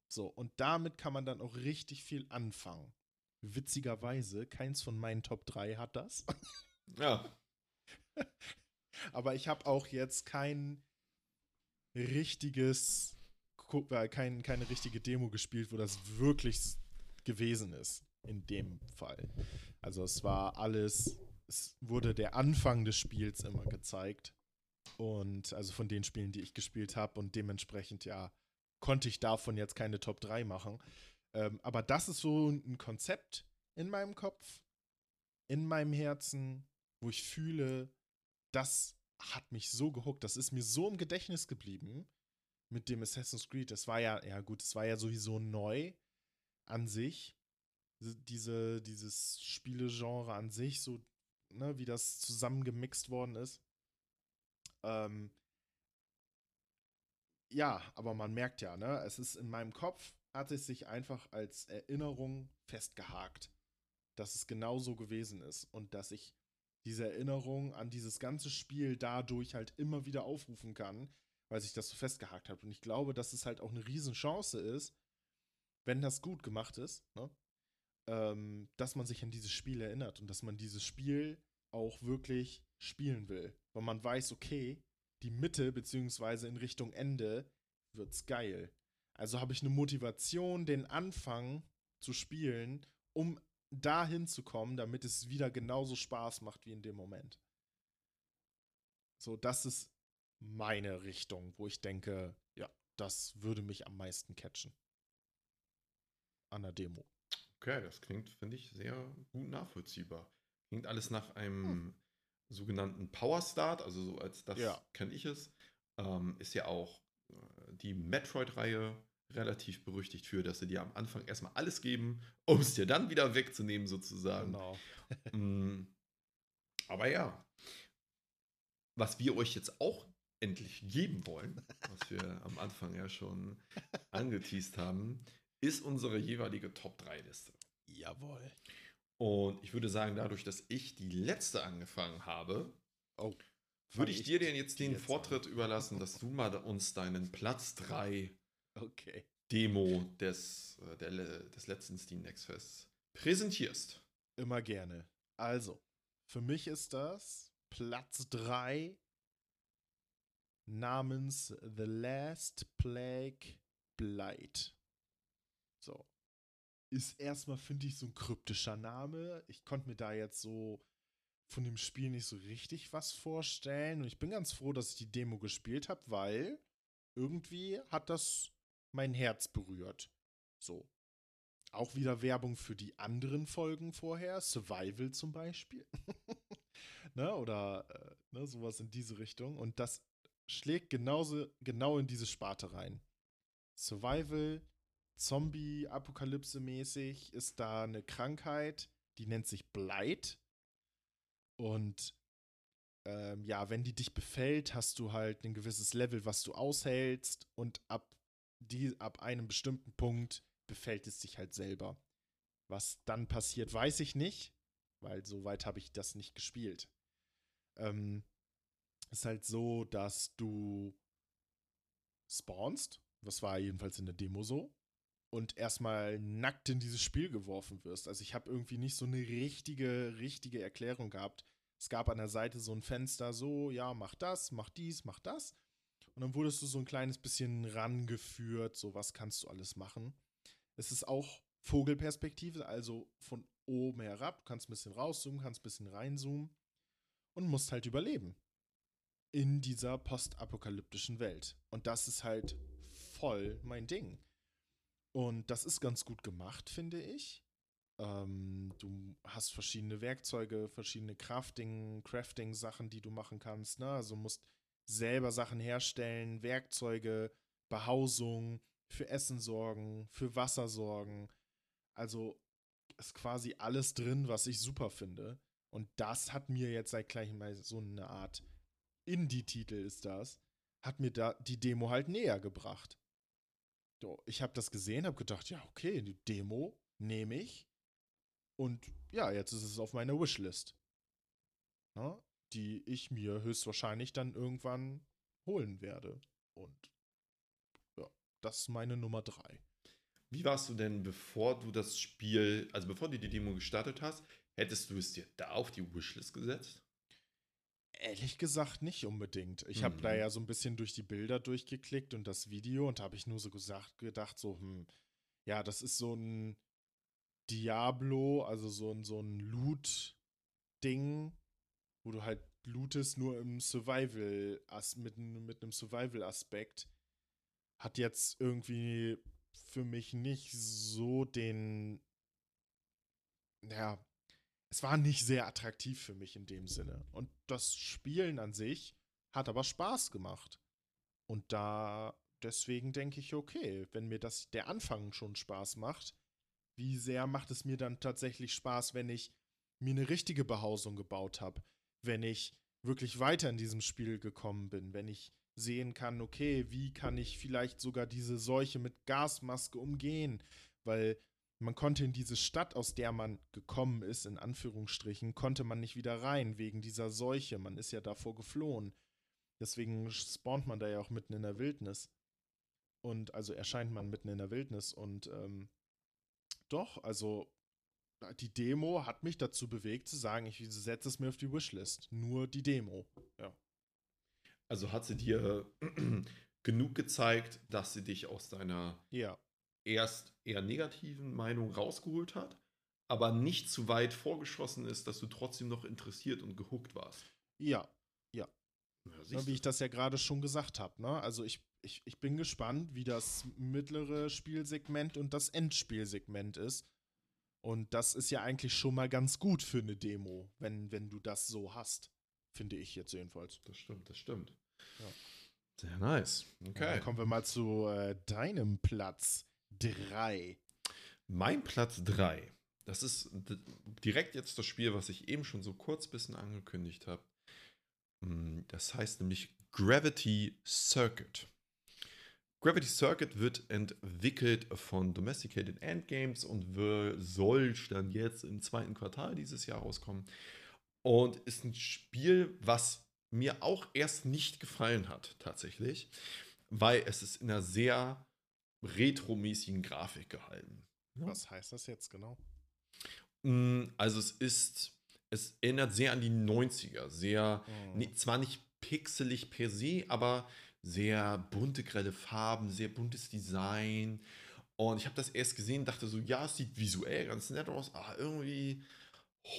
So, und damit kann man dann auch richtig viel anfangen. Witzigerweise, keins von meinen Top 3 hat das. Ja. Aber ich habe auch jetzt kein richtiges, äh, kein, keine richtige Demo gespielt, wo das wirklich gewesen ist. In dem Fall. Also es war alles, es wurde der Anfang des Spiels immer gezeigt. Und also von den Spielen, die ich gespielt habe. Und dementsprechend, ja, konnte ich davon jetzt keine Top 3 machen. Ähm, aber das ist so ein Konzept in meinem Kopf, in meinem Herzen, wo ich fühle, das hat mich so gehuckt, das ist mir so im Gedächtnis geblieben mit dem Assassin's Creed. Das war ja, ja gut, es war ja sowieso neu an sich. Diese, dieses Spielegenre an sich, so, ne, wie das zusammengemixt worden ist. Ähm, ja, aber man merkt ja, ne, es ist in meinem Kopf, hat es sich einfach als Erinnerung festgehakt, dass es genau so gewesen ist und dass ich diese Erinnerung an dieses ganze Spiel dadurch halt immer wieder aufrufen kann, weil sich das so festgehakt hat. Und ich glaube, dass es halt auch eine Riesenchance ist, wenn das gut gemacht ist, ne? ähm, dass man sich an dieses Spiel erinnert und dass man dieses Spiel auch wirklich spielen will. Weil man weiß, okay, die Mitte beziehungsweise in Richtung Ende wird's geil. Also habe ich eine Motivation, den Anfang zu spielen, um dahin zu kommen, damit es wieder genauso Spaß macht wie in dem Moment. So, das ist meine Richtung, wo ich denke, ja, das würde mich am meisten catchen. An der Demo. Okay, das klingt, finde ich, sehr gut nachvollziehbar. Klingt alles nach einem hm. sogenannten Power Start, also so als das ja. kenne ich es. Ähm, ist ja auch äh, die Metroid-Reihe relativ berüchtigt für, dass sie dir am Anfang erstmal alles geben, um es dir dann wieder wegzunehmen, sozusagen. Genau. Mm, aber ja, was wir euch jetzt auch endlich geben wollen, was wir am Anfang ja schon angeteased haben, ist unsere jeweilige Top 3 Liste. Jawohl. Und ich würde sagen, dadurch, dass ich die letzte angefangen habe, oh, würde ich, dir denn jetzt den Vortritt an. überlassen, dass du mal uns deinen Platz 3 okay. Demo des, äh, der, des letzten Steam Next Fests präsentierst. Immer gerne. Also, für mich ist das Platz 3 namens The Last Plague Blight. So. Ist erstmal, finde ich, so ein kryptischer Name. Ich konnte mir da jetzt so von dem Spiel nicht so richtig was vorstellen. Und ich bin ganz froh, dass ich die Demo gespielt habe, weil irgendwie hat das mein Herz berührt. So. auch wieder Werbung für die anderen Folgen vorher, Survival zum Beispiel. ne? Oder äh, ne, sowas in diese Richtung. Und das schlägt genauso genau in diese Sparte rein. Survival, Zombie-Apokalypse-mäßig ist da eine Krankheit, die nennt sich Blight. Und ähm, ja, wenn die dich befällt, hast du halt ein gewisses Level, was du aushältst. Und ab, die, ab einem bestimmten Punkt befällt es dich halt selber. Was dann passiert, weiß ich nicht, weil so weit habe ich das nicht gespielt. Ähm, ist halt so, dass du spawnst. Das war jedenfalls in der Demo so. Und erstmal nackt in dieses Spiel geworfen wirst. Also ich habe irgendwie nicht so eine richtige, richtige Erklärung gehabt. Es gab an der Seite so ein Fenster, so, ja, mach das, mach dies, mach das. Und dann wurdest du so ein kleines bisschen rangeführt, so was kannst du alles machen. Es ist auch Vogelperspektive, also von oben herab. Du kannst ein bisschen rauszoomen, kannst ein bisschen reinzoomen und musst halt überleben. In dieser postapokalyptischen Welt. Und das ist halt voll mein Ding. Und das ist ganz gut gemacht, finde ich. Ähm, du hast verschiedene Werkzeuge, verschiedene Crafting, Crafting-Sachen, die du machen kannst. Ne? Also musst selber Sachen herstellen, Werkzeuge, Behausung, für Essen sorgen, für Wasser sorgen. Also ist quasi alles drin, was ich super finde. Und das hat mir jetzt seit gleich mal so eine Art Indie-Titel ist das, hat mir da die Demo halt näher gebracht. Ich habe das gesehen, habe gedacht, ja, okay, die Demo nehme ich. Und ja, jetzt ist es auf meiner Wishlist. Na, die ich mir höchstwahrscheinlich dann irgendwann holen werde. Und ja, das ist meine Nummer drei. Wie warst du denn, bevor du das Spiel, also bevor du die Demo gestartet hast, hättest du es dir da auf die Wishlist gesetzt? Ehrlich gesagt nicht unbedingt. Ich mhm. habe da ja so ein bisschen durch die Bilder durchgeklickt und das Video und habe ich nur so gesagt, gedacht, so, hm, ja, das ist so ein Diablo, also so ein, so ein Loot-Ding, wo du halt lootest, nur im Survival, mit, mit einem Survival-Aspekt. Hat jetzt irgendwie für mich nicht so den. Ja, es war nicht sehr attraktiv für mich in dem Sinne. Und das Spielen an sich hat aber Spaß gemacht. Und da deswegen denke ich, okay, wenn mir das der Anfang schon Spaß macht, wie sehr macht es mir dann tatsächlich Spaß, wenn ich mir eine richtige Behausung gebaut habe, wenn ich wirklich weiter in diesem Spiel gekommen bin, wenn ich sehen kann, okay, wie kann ich vielleicht sogar diese Seuche mit Gasmaske umgehen, weil man konnte in diese Stadt, aus der man gekommen ist, in Anführungsstrichen, konnte man nicht wieder rein wegen dieser Seuche. Man ist ja davor geflohen. Deswegen spawnt man da ja auch mitten in der Wildnis. Und also erscheint man mitten in der Wildnis. Und ähm, doch, also die Demo hat mich dazu bewegt zu sagen, ich setze es mir auf die Wishlist. Nur die Demo. Ja. Also hat sie dir genug gezeigt, dass sie dich aus deiner ja. Erst eher negativen Meinung rausgeholt hat, aber nicht zu weit vorgeschossen ist, dass du trotzdem noch interessiert und gehuckt warst. Ja, ja. ja wie ich das ja gerade schon gesagt habe. Ne? Also ich, ich, ich bin gespannt, wie das mittlere Spielsegment und das Endspielsegment ist. Und das ist ja eigentlich schon mal ganz gut für eine Demo, wenn, wenn du das so hast. Finde ich jetzt jedenfalls. Das stimmt, das stimmt. Ja. Sehr nice. Okay. Dann kommen wir mal zu äh, deinem Platz 3. Mein Platz 3. Das ist direkt jetzt das Spiel, was ich eben schon so kurz bisschen angekündigt habe. Hm, das heißt nämlich Gravity Circuit. Gravity Circuit wird entwickelt von Domesticated Endgames und soll dann jetzt im zweiten Quartal dieses Jahr rauskommen. Und ist ein Spiel, was mir auch erst nicht gefallen hat, tatsächlich, weil es ist in einer sehr retromäßigen Grafik gehalten. Was heißt das jetzt genau? Mm, also es ist, es erinnert sehr an die 90er, sehr, mhm. zwar nicht pixelig per se, aber sehr bunte, grelle Farben, sehr buntes Design. Und ich habe das erst gesehen, dachte so, ja, es sieht visuell ganz nett aus, aber irgendwie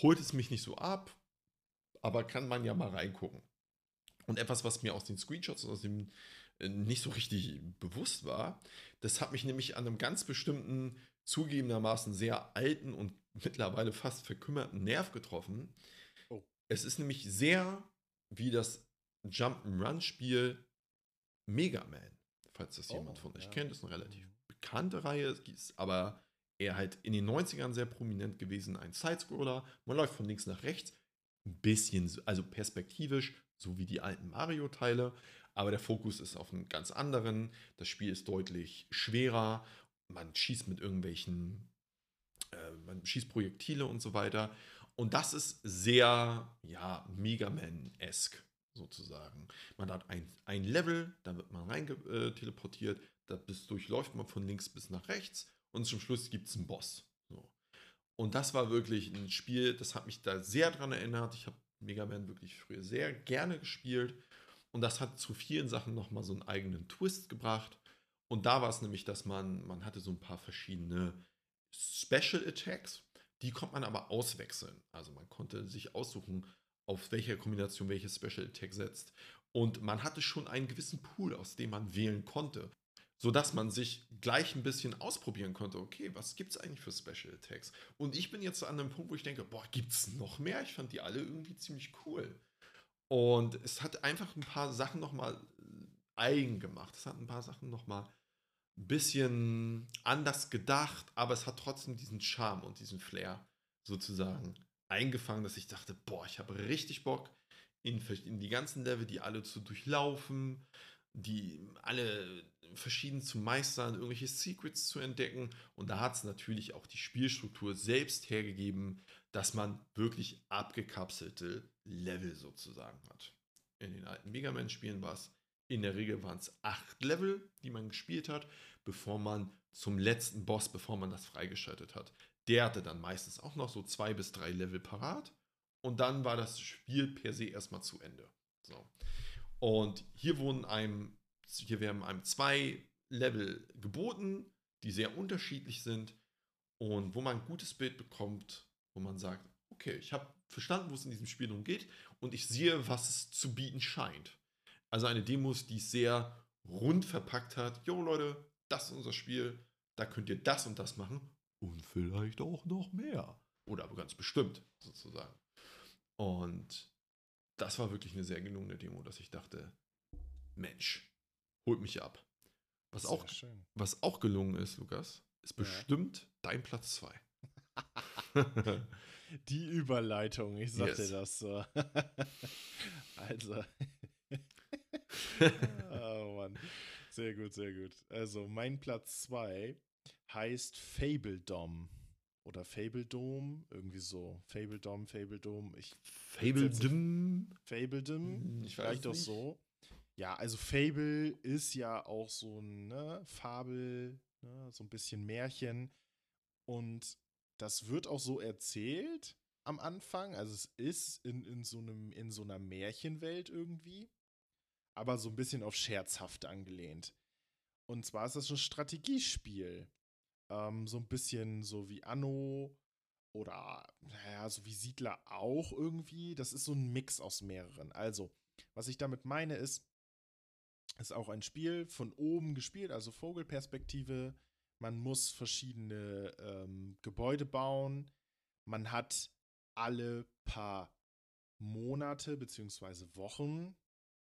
holt es mich nicht so ab. Aber kann man ja mal reingucken. Und etwas, was mir aus den Screenshots aus dem äh, nicht so richtig bewusst war, Das hat mich nämlich an einem ganz bestimmten, zugegebenermaßen sehr alten und mittlerweile fast verkümmerten Nerv getroffen. Oh. Es ist nämlich sehr wie das Jump'n'Run-Spiel Mega Man, falls das Oh, jemand von euch ja. kennt. Das ist eine relativ Mhm. bekannte Reihe, ist aber eher halt in den 90ern sehr prominent gewesen. Ein Sidescroller. Man läuft von links nach rechts. Ein bisschen, so- also perspektivisch, so wie die alten Mario-Teile. Aber der Fokus ist auf einem ganz anderen. Das Spiel ist deutlich schwerer. Man schießt mit irgendwelchen, äh, man schießt Projektile und so weiter. Und das ist sehr, ja, Mega Man-esque sozusagen. Man hat ein, ein Level, da wird man rein äh, teleportiert, da bis, durchläuft man von links bis nach rechts und zum Schluss gibt es einen Boss. So. Und das war wirklich ein Spiel, das hat mich da sehr dran erinnert. Ich habe Mega Man wirklich früher sehr gerne gespielt und das hat zu vielen Sachen nochmal so einen eigenen Twist gebracht. Und da war es nämlich, dass man, man hatte so ein paar verschiedene Special Attacks, die konnte man aber auswechseln. Also man konnte sich aussuchen, auf welche Kombination welches Special Attack setzt. Und man hatte schon einen gewissen Pool, aus dem man wählen konnte. Sodass man sich gleich ein bisschen ausprobieren konnte, okay, was gibt es eigentlich für Special Attacks? Und ich bin jetzt an einem Punkt, wo ich denke, boah, gibt es noch mehr? Ich fand die alle irgendwie ziemlich cool. Und es hat einfach ein paar Sachen nochmal eigen gemacht. Es hat ein paar Sachen nochmal ein bisschen anders gedacht, aber es hat trotzdem diesen Charme und diesen Flair sozusagen eingefangen, dass ich dachte, boah, ich habe richtig Bock, in, in die ganzen Level, die alle zu durchlaufen, die alle verschieden zu meistern, irgendwelche Secrets zu entdecken. Und da hat es natürlich auch die Spielstruktur selbst hergegeben, dass man wirklich abgekapselte Level sozusagen hat. In den alten Mega Man-Spielen war es in der Regel waren es acht Level, die man gespielt hat, bevor man zum letzten Boss, bevor man das freigeschaltet hat. Der hatte dann meistens auch noch so zwei bis drei Level parat. Und dann war das Spiel per se erstmal zu Ende. So. Und hier wurden einem, hier werden einem zwei Level geboten, die sehr unterschiedlich sind und wo man ein gutes Bild bekommt, wo man sagt, okay, ich habe verstanden, wo es in diesem Spiel nun geht und ich sehe, was es zu bieten scheint. Also eine Demos, die es sehr rund verpackt hat. Jo Leute, das ist unser Spiel, da könnt ihr das und das machen und vielleicht auch noch mehr. Oder aber ganz bestimmt, sozusagen. Und das war wirklich eine sehr gelungene Demo, dass ich dachte, Mensch, holt mich ab. Was Sehr auch, schön. was auch gelungen ist, Lukas, ist Ja. bestimmt dein Platz 2. Die Überleitung, ich sag Yes. das so. also. oh Mann. Sehr gut, sehr gut. Also, mein Platz 2 heißt Fabledom. Oder Fabledom, irgendwie so. Fabledom, Fabledom. Ich, Fabledom. Fabledom, Ich weiß vielleicht auch so. Ja, also Fable ist ja auch so ein ne, Fabel, ne, so ein bisschen Märchen. Und das wird auch so erzählt am Anfang. Also es ist in, in, so, einem, in so einer Märchenwelt irgendwie, aber so ein bisschen auf scherzhaft angelehnt. Und zwar ist das ein Strategiespiel. Ähm, so ein bisschen so wie Anno oder naja, so wie Siedler auch irgendwie. Das ist so ein Mix aus mehreren. Also, was ich damit meine ist, ist auch ein Spiel von oben gespielt, also Vogelperspektive. Man muss verschiedene ähm, Gebäude bauen. Man hat alle paar Monate beziehungsweise Wochen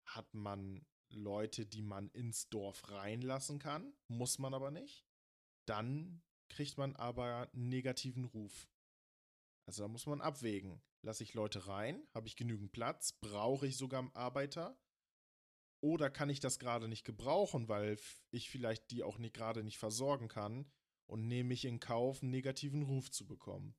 hat man Leute, die man ins Dorf reinlassen kann. Muss man aber nicht. Dann kriegt man aber einen negativen Ruf. Also da muss man abwägen. Lasse ich Leute rein? Habe ich genügend Platz? Brauche ich sogar Arbeiter? Oder kann ich das gerade nicht gebrauchen, weil ich vielleicht die auch gerade nicht versorgen kann und nehme ich in Kauf, einen negativen Ruf zu bekommen?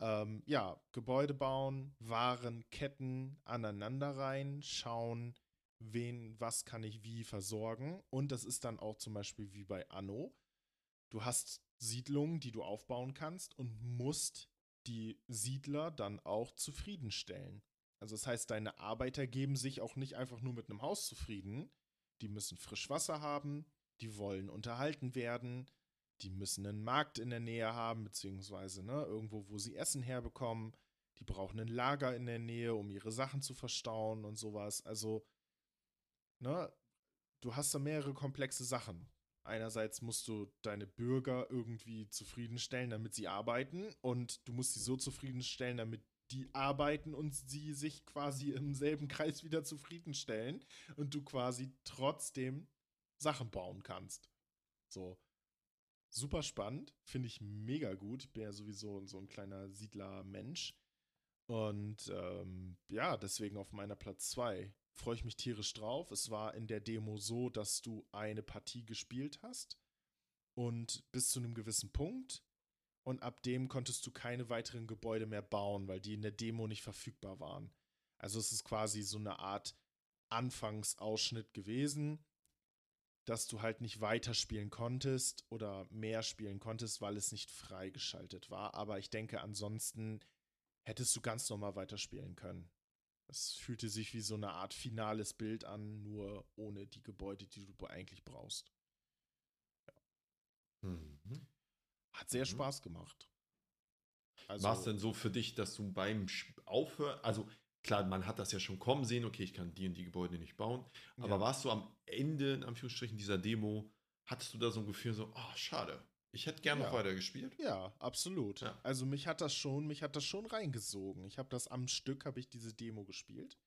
Ähm, ja, Gebäude bauen, Waren, Ketten aneinander rein, schauen, wen, was kann ich wie versorgen. Und das ist dann auch zum Beispiel wie bei Anno. Du hast Siedlungen, die du aufbauen kannst und musst die Siedler dann auch zufriedenstellen. Also das heißt, deine Arbeiter geben sich auch nicht einfach nur mit einem Haus zufrieden. Die müssen Frischwasser haben, die wollen unterhalten werden, die müssen einen Markt in der Nähe haben, beziehungsweise ne, irgendwo, wo sie Essen herbekommen. Die brauchen ein Lager in der Nähe, um ihre Sachen zu verstauen und sowas. Also, ne, du hast da mehrere komplexe Sachen. Einerseits musst du deine Bürger irgendwie zufriedenstellen, damit sie arbeiten. Und du musst sie so zufriedenstellen, damit die arbeiten und sie sich quasi im selben Kreis wieder zufriedenstellen. Und du quasi trotzdem Sachen bauen kannst. So. Super spannend. Finde ich mega gut. Ich bin ja sowieso so ein kleiner Siedler-Mensch. Und ähm, ja, deswegen auf meiner Platz 2 freue ich mich tierisch drauf. Es war in der Demo so, dass du eine Partie gespielt hast und bis zu einem gewissen Punkt und ab dem konntest du keine weiteren Gebäude mehr bauen, weil die in der Demo nicht verfügbar waren. Also es ist quasi so eine Art Anfangsausschnitt gewesen, dass du halt nicht weiterspielen konntest oder mehr spielen konntest, weil es nicht freigeschaltet war. Aber ich denke, ansonsten hättest du ganz normal weiterspielen können. Es fühlte sich wie so eine Art finales Bild an, nur ohne die Gebäude, die du eigentlich brauchst. Ja. Mhm. Hat sehr mhm. Spaß gemacht. Also, War es denn so für dich, dass du beim Aufhören, also klar, man hat das ja schon kommen sehen, okay, ich kann die und die Gebäude nicht bauen, aber ja. warst du am Ende, in Anführungsstrichen, dieser Demo, hattest du da so ein Gefühl so, oh, schade, ich hätte gerne ja. noch weiter gespielt. Ja, absolut. Ja. Also mich hat das schon, mich hat das schon reingesogen. Ich habe das am Stück, habe ich diese Demo gespielt.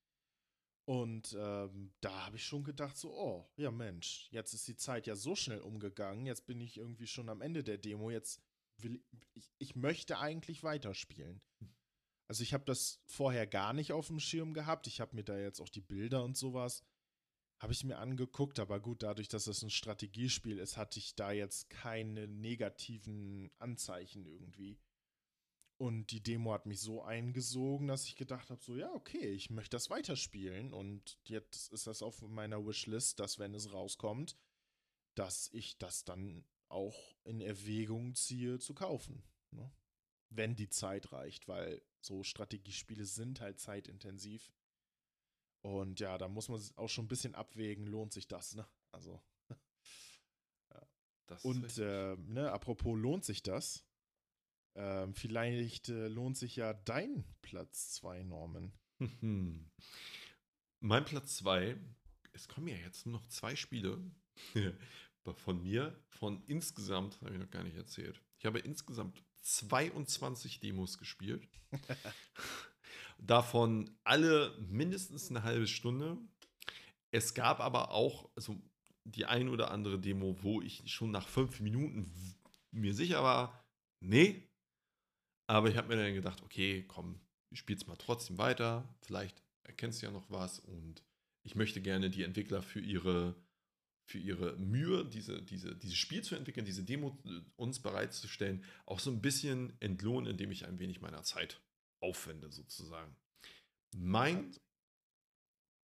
Und ähm, da habe ich schon gedacht, so, oh, ja Mensch, jetzt ist die Zeit ja so schnell umgegangen. Jetzt bin ich irgendwie schon am Ende der Demo. Jetzt will ich, ich möchte eigentlich weiterspielen. Also ich habe das vorher gar nicht auf dem Schirm gehabt. Ich habe mir da jetzt auch die Bilder und sowas habe ich mir angeguckt, aber gut, dadurch, dass es ein Strategiespiel ist, hatte ich da jetzt keine negativen Anzeichen irgendwie. Und die Demo hat mich so eingesogen, dass ich gedacht habe, so ja, okay, ich möchte das weiterspielen. Und jetzt ist das auf meiner Wishlist, dass wenn es rauskommt, dass ich das dann auch in Erwägung ziehe zu kaufen. Ne? Wenn die Zeit reicht, weil so Strategiespiele sind halt zeitintensiv. Und ja, da muss man auch schon ein bisschen abwägen, lohnt sich das, ne? Also. ja. Und äh, ne, apropos lohnt sich das? Ähm, vielleicht äh, lohnt sich ja dein Platz 2, Norman. mein Platz 2, es kommen ja jetzt nur noch zwei Spiele von mir, von insgesamt, habe ich noch gar nicht erzählt. Ich habe insgesamt 22 Demos gespielt. Davon alle mindestens eine halbe Stunde. Es gab aber auch also die ein oder andere Demo, wo ich schon nach fünf Minuten mir sicher war, nee. Aber ich habe mir dann gedacht, okay, komm, es mal trotzdem weiter. Vielleicht erkennst du ja noch was und ich möchte gerne die Entwickler für ihre, für ihre Mühe, diese, diese, dieses Spiel zu entwickeln, diese Demo äh, uns bereitzustellen, auch so ein bisschen entlohnen, indem ich ein wenig meiner Zeit aufwende, sozusagen. Mein.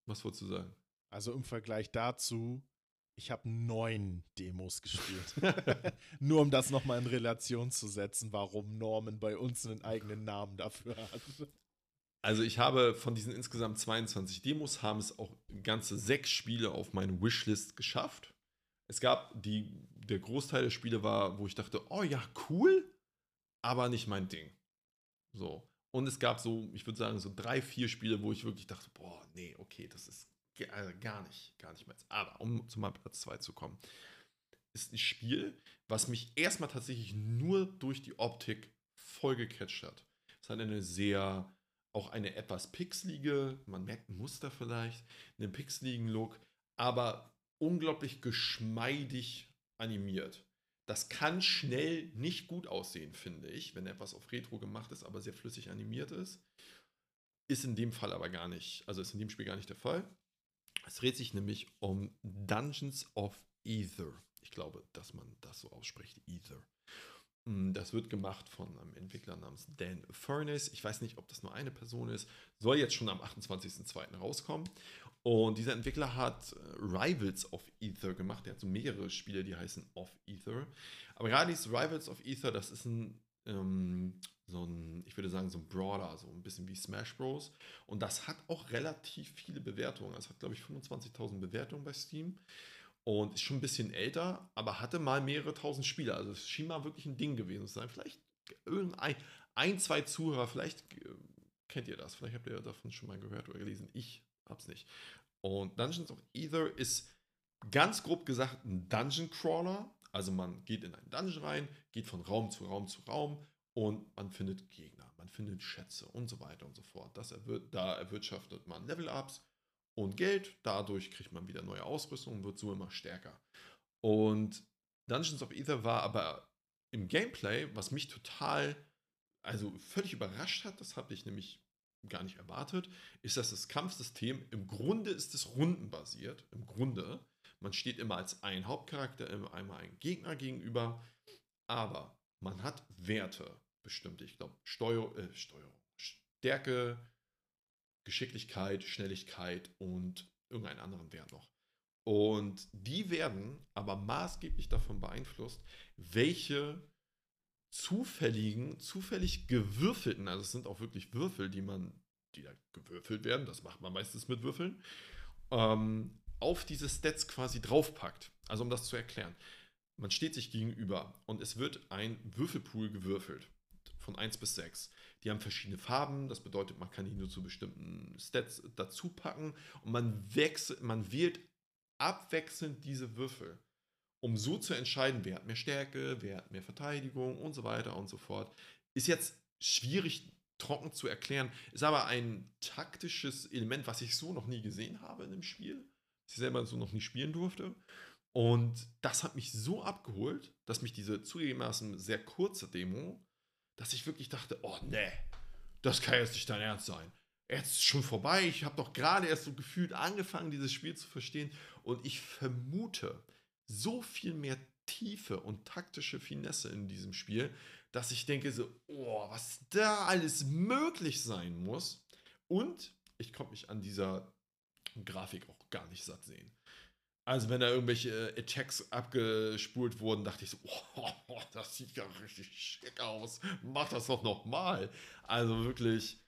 Was wolltest du sagen? Also im Vergleich dazu, ich habe neun Demos gespielt. Nur um das nochmal in Relation zu setzen, warum Norman bei uns einen eigenen Namen dafür hat. Also ich habe von diesen insgesamt 22 Demos, haben es auch ganze sechs Spiele auf meine Wishlist geschafft. Es gab die, der Großteil der Spiele war, wo ich dachte, oh ja, cool, aber nicht mein Ding. So. Und es gab so, ich würde sagen, so drei, vier Spiele, wo ich wirklich dachte, boah, nee, okay, das ist also gar nicht, gar nicht mehr. Aber um zu meinem Platz 2 zu kommen, ist ein Spiel, was mich erstmal tatsächlich nur durch die Optik voll gecatcht hat. Es hat eine sehr, auch eine etwas pixelige, man merkt ein Muster vielleicht, einen pixeligen Look, aber unglaublich geschmeidig animiert. Das kann schnell nicht gut aussehen, finde ich, wenn etwas auf Retro gemacht ist, aber sehr flüssig animiert ist. Ist in dem Fall aber gar nicht, also ist in dem Spiel gar nicht der Fall. Es dreht sich nämlich um Dungeons of Ether. Ich glaube, dass man das so ausspricht, Ether. Mm, das wird gemacht von einem Entwickler namens Dan Furness. Ich weiß nicht, ob das nur eine Person ist. Soll jetzt schon am 28.02. rauskommen. Und dieser Entwickler hat äh, Rivals of Ether gemacht. Er hat so mehrere Spiele, die heißen Of Ether. Aber gerade dieses Rivals of Ether, das ist ein, ähm, so ein, ich würde sagen, so ein Brawler, so ein bisschen wie Smash Bros. Und das hat auch relativ viele Bewertungen. Es hat, glaube ich, 25.000 Bewertungen bei Steam. Und ist schon ein bisschen älter, aber hatte mal mehrere tausend Spieler. Also es schien mal wirklich ein Ding gewesen zu sein. Vielleicht irgendein, ein, zwei Zuhörer, vielleicht äh, kennt ihr das. Vielleicht habt ihr davon schon mal gehört oder gelesen. Ich hab's nicht. Und Dungeons of Ether ist ganz grob gesagt ein Dungeon Crawler. Also man geht in einen Dungeon rein, geht von Raum zu Raum zu Raum und man findet Gegner, man findet Schätze und so weiter und so fort. Das erwir da erwirtschaftet man Level-Ups und Geld. Dadurch kriegt man wieder neue Ausrüstung und wird so immer stärker. Und Dungeons of Ether war aber im Gameplay, was mich total, also völlig überrascht hat, das habe ich nämlich gar nicht erwartet, ist, dass das Kampfsystem im Grunde ist es rundenbasiert. Im Grunde. Man steht immer als ein Hauptcharakter, immer einmal ein Gegner gegenüber. Aber man hat Werte bestimmt. Ich glaube, Steuer, äh, Steuerung, Stärke, Geschicklichkeit, Schnelligkeit und irgendeinen anderen Wert noch. Und die werden aber maßgeblich davon beeinflusst, welche zufälligen, zufällig gewürfelten, also es sind auch wirklich Würfel, die man, die da gewürfelt werden, das macht man meistens mit Würfeln, ähm, auf diese Stats quasi draufpackt. Also um das zu erklären. Man steht sich gegenüber und es wird ein Würfelpool gewürfelt von 1 bis 6. Die haben verschiedene Farben, das bedeutet, man kann die nur zu bestimmten Stats dazu packen und man wechselt, man wählt abwechselnd diese Würfel um so zu entscheiden, wer hat mehr Stärke, wer hat mehr Verteidigung und so weiter und so fort. Ist jetzt schwierig trocken zu erklären, ist aber ein taktisches Element, was ich so noch nie gesehen habe in einem Spiel, das ich selber so noch nie spielen durfte. Und das hat mich so abgeholt, dass mich diese zugegebenermaßen sehr kurze Demo, dass ich wirklich dachte, oh nee, das kann jetzt nicht dein Ernst sein. Jetzt ist schon vorbei. Ich habe doch gerade erst so gefühlt angefangen, dieses Spiel zu verstehen. Und ich vermute, so viel mehr Tiefe und taktische Finesse in diesem Spiel, dass ich denke so, oh, was da alles möglich sein muss. Und ich konnte mich an dieser Grafik auch gar nicht satt sehen. Also wenn da irgendwelche äh, Attacks abgespult wurden, dachte ich so, oh, das sieht ja richtig schick aus. Mach das doch nochmal. Also wirklich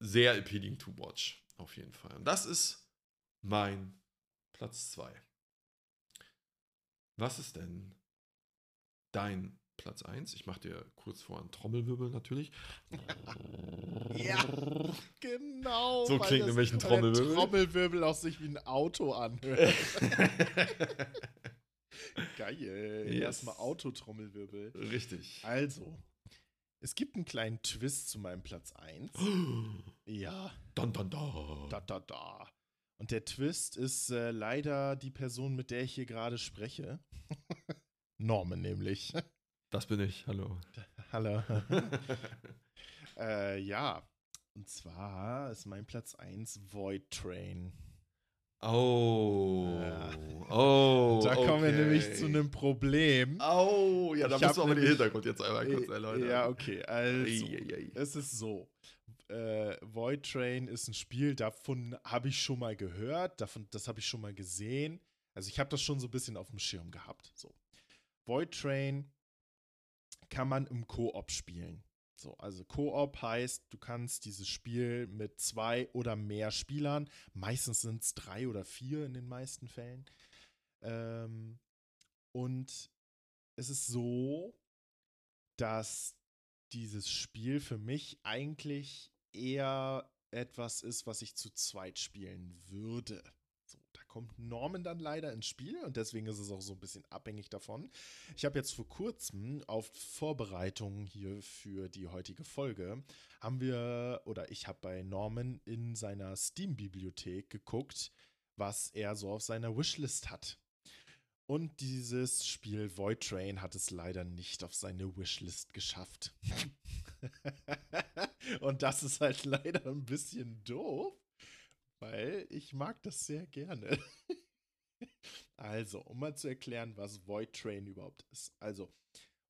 sehr appealing to watch. Auf jeden Fall. Und das ist mein Platz 2. Was ist denn dein Platz 1? Ich mache dir kurz vor einen Trommelwirbel natürlich. Ja, genau. So klingt nämlich ein Trommelwirbel. Trommelwirbel auch sich wie ein Auto anhört. Geil. Yes. Erstmal Autotrommelwirbel. Richtig. Also, es gibt einen kleinen Twist zu meinem Platz 1. Ja, Dann, dann, da. da, da, da. Und der Twist ist äh, leider die Person, mit der ich hier gerade spreche. Norman nämlich. Das bin ich. Hallo. Hallo. äh, ja, und zwar ist mein Platz 1 Void Train. Oh. Ja. Oh. Da kommen wir nämlich zu einem Problem. Oh, ja, da hab du aber den Hintergrund jetzt einmal kurz erläutern. Ja, okay. Also, Eieiei. es ist so. Äh, Void Train ist ein Spiel, davon habe ich schon mal gehört, davon, das habe ich schon mal gesehen. Also ich habe das schon so ein bisschen auf dem Schirm gehabt. So. Void Train kann man im Koop spielen. So, also Koop heißt, du kannst dieses Spiel mit zwei oder mehr Spielern, meistens sind es drei oder vier in den meisten Fällen. Ähm, und es ist so, dass dieses Spiel für mich eigentlich eher etwas ist, was ich zu zweit spielen würde. Kommt Norman dann leider ins Spiel und deswegen ist es auch so ein bisschen abhängig davon. Ich habe jetzt vor kurzem auf Vorbereitungen hier für die heutige Folge, haben wir, oder ich habe bei Norman in seiner Steam-Bibliothek geguckt, was er so auf seiner Wishlist hat. Und dieses Spiel Void Train hat es leider nicht auf seine Wishlist geschafft. Und das ist halt leider ein bisschen doof, weil ich mag das sehr gerne. Also, um mal zu erklären, was Void Train überhaupt ist. Also,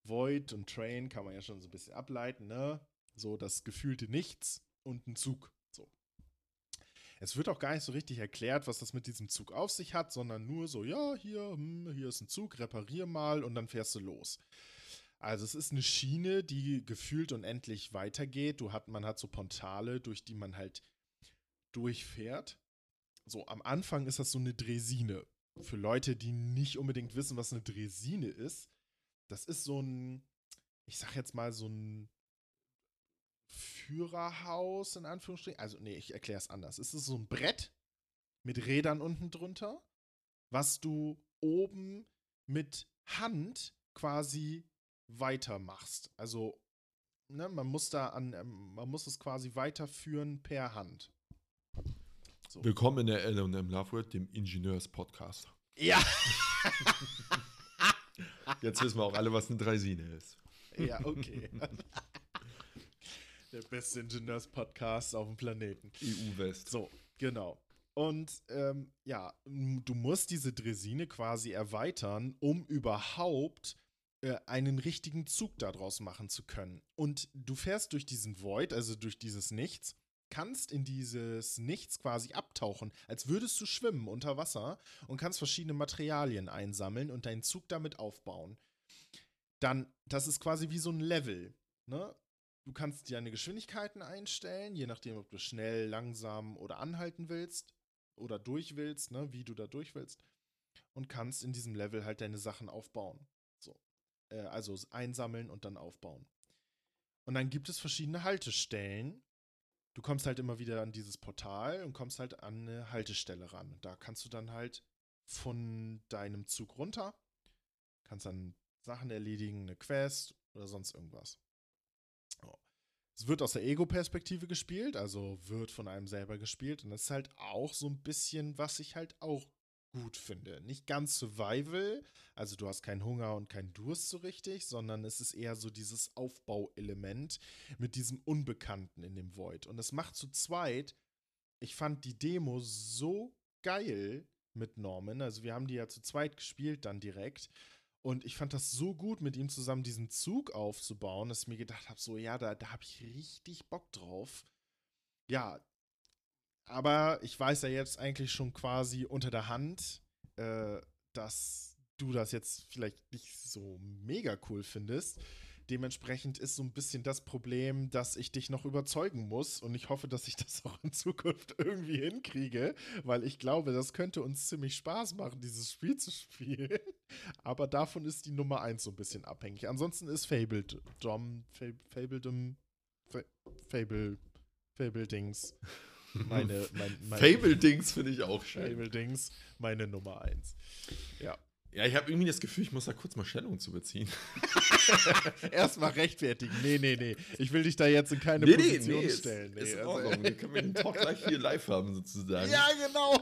Void und Train kann man ja schon so ein bisschen ableiten, ne? So das gefühlte Nichts und ein Zug. So. Es wird auch gar nicht so richtig erklärt, was das mit diesem Zug auf sich hat, sondern nur so, ja, hier, hm, hier ist ein Zug, reparier mal und dann fährst du los. Also es ist eine Schiene, die gefühlt unendlich weitergeht. Du hat, man hat so Portale, durch die man halt durchfährt. So, am Anfang ist das so eine Dresine. Für Leute, die nicht unbedingt wissen, was eine Dresine ist, das ist so ein, ich sag jetzt mal, so ein Führerhaus in Anführungsstrichen. Also, nee, ich erkläre es anders. Es ist so ein Brett mit Rädern unten drunter, was du oben mit Hand quasi weitermachst. Also, ne, man muss da an, ähm, man muss es quasi weiterführen per Hand. So. Willkommen in der LM Loveworld, dem Ingenieurs-Podcast. Ja. Jetzt wissen wir auch alle, was eine Dreisine ist. Ja, okay. Der beste Ingenieurs-Podcast auf dem Planeten. EU-West. So, genau. Und ähm, ja, du musst diese Dresine quasi erweitern, um überhaupt äh, einen richtigen Zug daraus machen zu können. Und du fährst durch diesen Void, also durch dieses Nichts, kannst in dieses Nichts quasi abtauchen, als würdest du schwimmen unter Wasser und kannst verschiedene Materialien einsammeln und deinen Zug damit aufbauen. Dann, das ist quasi wie so ein Level. Ne? Du kannst deine Geschwindigkeiten einstellen, je nachdem, ob du schnell, langsam oder anhalten willst oder durch willst, ne, wie du da durch willst. Und kannst in diesem Level halt deine Sachen aufbauen. So. Äh, also einsammeln und dann aufbauen. Und dann gibt es verschiedene Haltestellen. Du kommst halt immer wieder an dieses Portal und kommst halt an eine Haltestelle ran. Da kannst du dann halt von deinem Zug runter, kannst dann Sachen erledigen, eine Quest oder sonst irgendwas. Es wird aus der Ego-Perspektive gespielt, also wird von einem selber gespielt. Und das ist halt auch so ein bisschen, was ich halt auch gut finde. Nicht ganz Survival, also du hast keinen Hunger und keinen Durst so richtig, sondern es ist eher so dieses Aufbauelement mit diesem Unbekannten in dem Void. Und es macht zu zweit, ich fand die Demo so geil mit Norman. Also wir haben die ja zu zweit gespielt dann direkt. Und ich fand das so gut, mit ihm zusammen diesen Zug aufzubauen, dass ich mir gedacht habe, so ja, da, da habe ich richtig Bock drauf. Ja, aber ich weiß ja jetzt eigentlich schon quasi unter der Hand, äh, dass du das jetzt vielleicht nicht so mega cool findest. Dementsprechend ist so ein bisschen das Problem, dass ich dich noch überzeugen muss und ich hoffe, dass ich das auch in Zukunft irgendwie hinkriege, weil ich glaube, das könnte uns ziemlich Spaß machen, dieses Spiel zu spielen. Aber davon ist die Nummer 1 so ein bisschen abhängig. Ansonsten ist Fabled Dom, Fabledom, Fable, Fable Dings. Meine, mein, mein Fable Dings finde ich auch schön. Fable Dings, meine Nummer 1. Ja. Ja, ich habe irgendwie das Gefühl, ich muss da kurz mal Stellung zu beziehen. Erstmal rechtfertigen. Nee, nee, nee. Ich will dich da jetzt in keine nee, Position nee, nee, stellen. Nee, ist, ist also. Wir können den Talk gleich hier live haben, sozusagen. Ja, genau.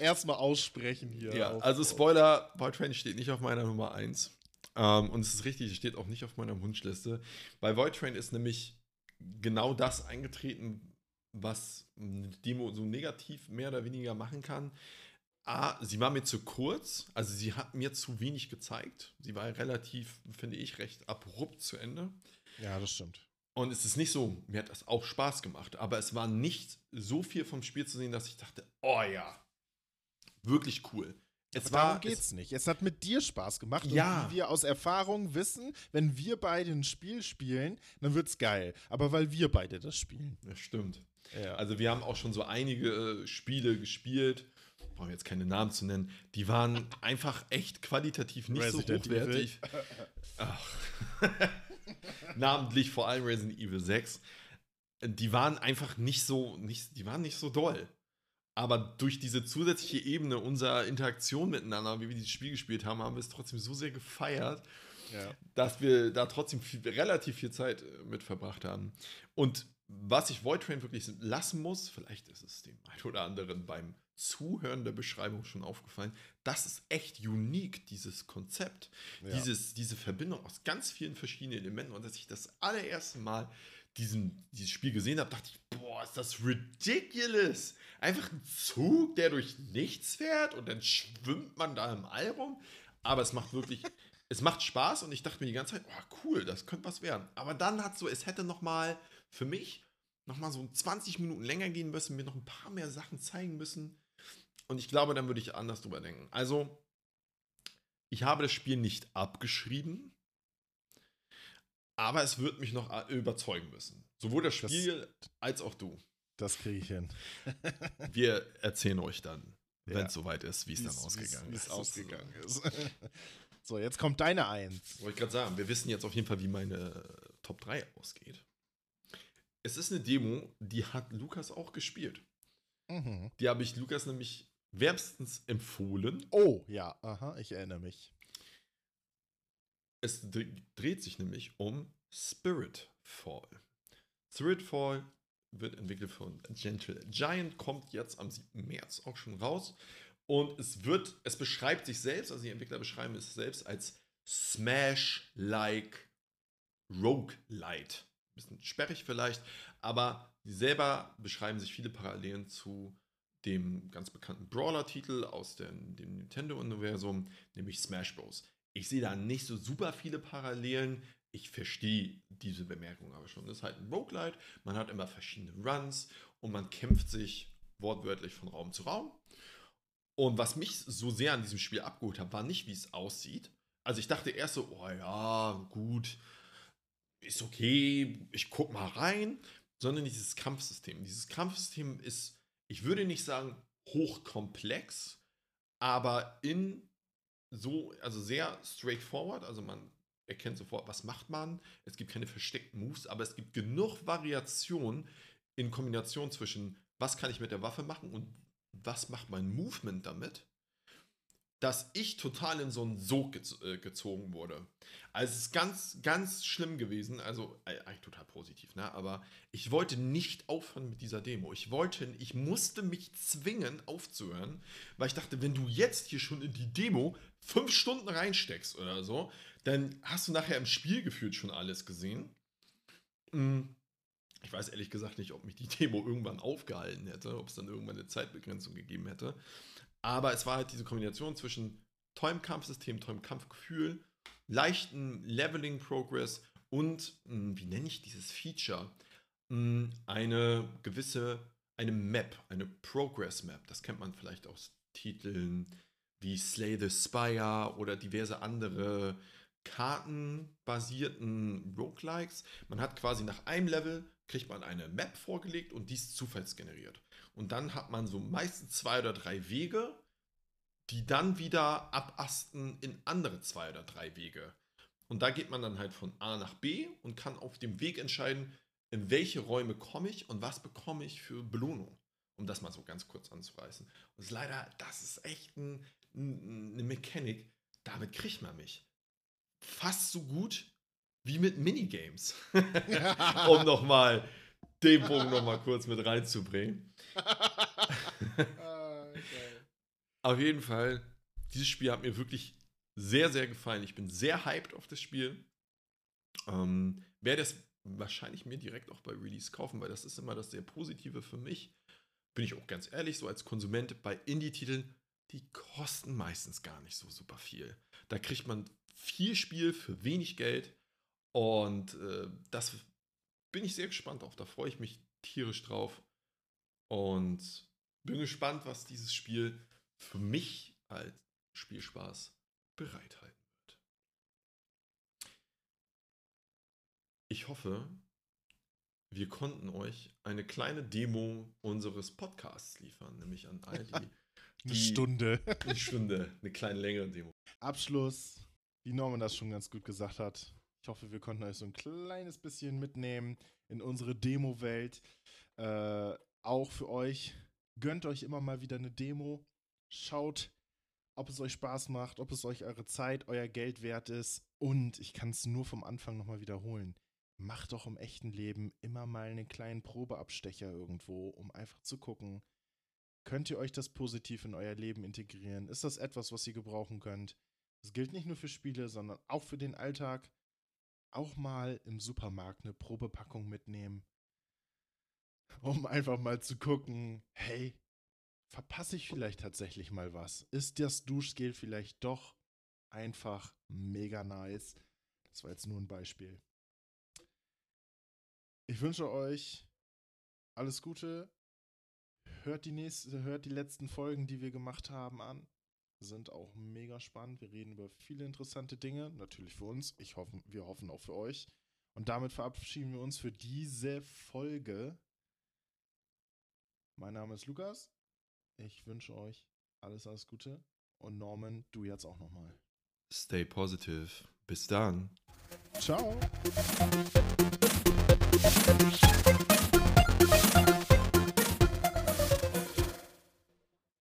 Erstmal aussprechen hier. Ja, auf, also Spoiler: Boy Train steht nicht auf meiner Nummer 1. Ähm, und es ist richtig, es steht auch nicht auf meiner Wunschliste. Bei Void Train ist nämlich genau das eingetreten, was eine Demo so negativ mehr oder weniger machen kann. A, sie war mir zu kurz, also sie hat mir zu wenig gezeigt. Sie war relativ, finde ich, recht abrupt zu Ende. Ja, das stimmt. Und es ist nicht so, mir hat das auch Spaß gemacht, aber es war nicht so viel vom Spiel zu sehen, dass ich dachte, oh ja, wirklich cool. Es aber war, darum geht's es, nicht. Es hat mit dir Spaß gemacht. Ja. Und wie wir aus Erfahrung wissen, wenn wir beide ein Spiel spielen, dann wird's geil. Aber weil wir beide das spielen. Das stimmt. Ja. Also wir haben auch schon so einige äh, Spiele gespielt brauche jetzt keine Namen zu nennen, die waren einfach echt qualitativ nicht Resident so hochwertig. Namentlich vor allem Resident Evil 6. Die waren einfach nicht so, nicht, die waren nicht so doll. Aber durch diese zusätzliche Ebene unserer Interaktion miteinander, wie wir dieses Spiel gespielt haben, haben wir es trotzdem so sehr gefeiert, ja. dass wir da trotzdem viel, relativ viel Zeit äh, mit verbracht haben. Und was ich Void Train wirklich lassen muss, vielleicht ist es dem einen oder anderen beim Zuhören der Beschreibung schon aufgefallen. Das ist echt unique, dieses Konzept. Ja. Dieses, diese Verbindung aus ganz vielen verschiedenen Elementen. Und als ich das allererste Mal diesen, dieses Spiel gesehen habe, dachte ich, boah, ist das ridiculous. Einfach ein Zug, der durch nichts fährt und dann schwimmt man da im All rum. Aber es macht wirklich, es macht Spaß und ich dachte mir die ganze Zeit, oh cool, das könnte was werden. Aber dann hat so, es hätte noch mal für mich noch mal so 20 Minuten länger gehen müssen, mir noch ein paar mehr Sachen zeigen müssen. Und ich glaube, dann würde ich anders drüber denken. Also, ich habe das Spiel nicht abgeschrieben, aber es wird mich noch äh, überzeugen müssen. Sowohl das Spiel das, als auch du. Das kriege ich hin. Wir erzählen euch dann, wenn ja. es soweit ist, wie es dann ausgegangen ist. ausgegangen ist. so, jetzt kommt deine Eins. Wollte ich gerade sagen, wir wissen jetzt auf jeden Fall, wie meine Top 3 ausgeht. Es ist eine Demo, die hat Lukas auch gespielt. Mhm. Die habe ich Lukas nämlich wärmstens empfohlen. Oh, ja, aha, ich erinnere mich. Es dreht sich nämlich um Spiritfall. Spiritfall wird entwickelt von Gentle Giant, kommt jetzt am 7. März auch schon raus. Und es wird, es beschreibt sich selbst, also die Entwickler beschreiben es selbst als Smash-like Roguelite. Bisschen sperrig vielleicht, aber sie selber beschreiben sich viele Parallelen zu dem ganz bekannten Brawler-Titel aus dem, dem Nintendo-Universum, nämlich Smash Bros. Ich sehe da nicht so super viele Parallelen. Ich verstehe diese Bemerkung aber schon. Das ist halt ein Roguelite. Man hat immer verschiedene Runs und man kämpft sich wortwörtlich von Raum zu Raum. Und was mich so sehr an diesem Spiel abgeholt hat, war nicht, wie es aussieht. Also ich dachte erst so, oh ja, gut, ist okay, ich guck mal rein, sondern dieses Kampfsystem. Dieses Kampfsystem ist, ich würde nicht sagen hochkomplex, aber in so, also sehr straightforward, also man erkennt sofort, was macht man. Es gibt keine versteckten Moves, aber es gibt genug Variation in Kombination zwischen, was kann ich mit der Waffe machen und was macht mein Movement damit, dass ich total in so einen Sog gez äh, gezogen wurde. Also es ist ganz, ganz schlimm gewesen. Also äh, eigentlich total positiv, ne? Aber ich wollte nicht aufhören mit dieser Demo. Ich wollte, ich musste mich zwingen aufzuhören, weil ich dachte, wenn du jetzt hier schon in die Demo fünf Stunden reinsteckst oder so, dann hast du nachher im Spiel gefühlt schon alles gesehen. Mhm. Ich weiß ehrlich gesagt nicht, ob mich die Demo irgendwann aufgehalten hätte, ob es dann irgendwann eine Zeitbegrenzung gegeben hätte. Aber es war halt diese Kombination zwischen tollem Kampfsystem, tollem Kampfgefühl, leichten Leveling-Progress und, hm, wie nenne ich dieses Feature? Hm, eine gewisse, eine Map, eine Progress-Map. Das kennt man vielleicht aus Titeln wie Slay the Spire oder diverse andere kartenbasierten Roguelikes. Man hat quasi nach einem Level kriegt man eine Map vorgelegt und die ist zufallsgeneriert. Und dann hat man so meistens zwei oder drei Wege, die dann wieder abasten in andere zwei oder drei Wege. Und da geht man dann halt von A nach B und kann auf dem Weg entscheiden, in welche Räume komme ich und was bekomme ich für Belohnung. Um das mal so ganz kurz anzureißen. Und leider, das ist echt ein, eine Mechanik, damit kriegt man mich. Fast so gut wie mit Minigames. um nochmal den Punkt nochmal kurz mit reinzubringen. Ah, auf jeden Fall, dieses Spiel hat mir wirklich sehr, sehr gefallen. Ich bin sehr hyped auf das Spiel. Ähm, werde es wahrscheinlich mir direkt auch bei Release kaufen, weil das ist immer das sehr Positive für mich. Bin ich auch ganz ehrlich, so als Konsument bei Indie-Titeln, die kosten meistens gar nicht so super viel. Da kriegt man viel Spiel für wenig Geld und äh, das bin ich sehr gespannt auf. Da freue ich mich tierisch drauf. Und bin gespannt, was dieses Spiel für mich als Spielspaß bereithalten wird. Ich hoffe, wir konnten euch eine kleine Demo unseres Podcasts liefern, nämlich an all die. die eine Stunde. Eine Stunde, eine kleine längere Demo. Abschluss, wie Norman das schon ganz gut gesagt hat. Ich hoffe, wir konnten euch so ein kleines bisschen mitnehmen in unsere Demo-Welt. Äh, auch für euch. Gönnt euch immer mal wieder eine Demo. Schaut, ob es euch Spaß macht, ob es euch eure Zeit, euer Geld wert ist. Und ich kann es nur vom Anfang nochmal wiederholen. Macht doch im echten Leben immer mal einen kleinen Probeabstecher irgendwo, um einfach zu gucken. Könnt ihr euch das positiv in euer Leben integrieren? Ist das etwas, was ihr gebrauchen könnt? Das gilt nicht nur für Spiele, sondern auch für den Alltag auch mal im Supermarkt eine Probepackung mitnehmen, um einfach mal zu gucken, hey, verpasse ich vielleicht tatsächlich mal was? Ist das Duschgel vielleicht doch einfach mega nice? Das war jetzt nur ein Beispiel. Ich wünsche euch alles Gute. Hört die nächste, hört die letzten Folgen, die wir gemacht haben, an sind auch mega spannend. Wir reden über viele interessante Dinge, natürlich für uns. Ich hoffe, wir hoffen auch für euch. Und damit verabschieden wir uns für diese Folge. Mein Name ist Lukas. Ich wünsche euch alles, alles Gute. Und Norman, du jetzt auch nochmal. Stay positive. Bis dann. Ciao.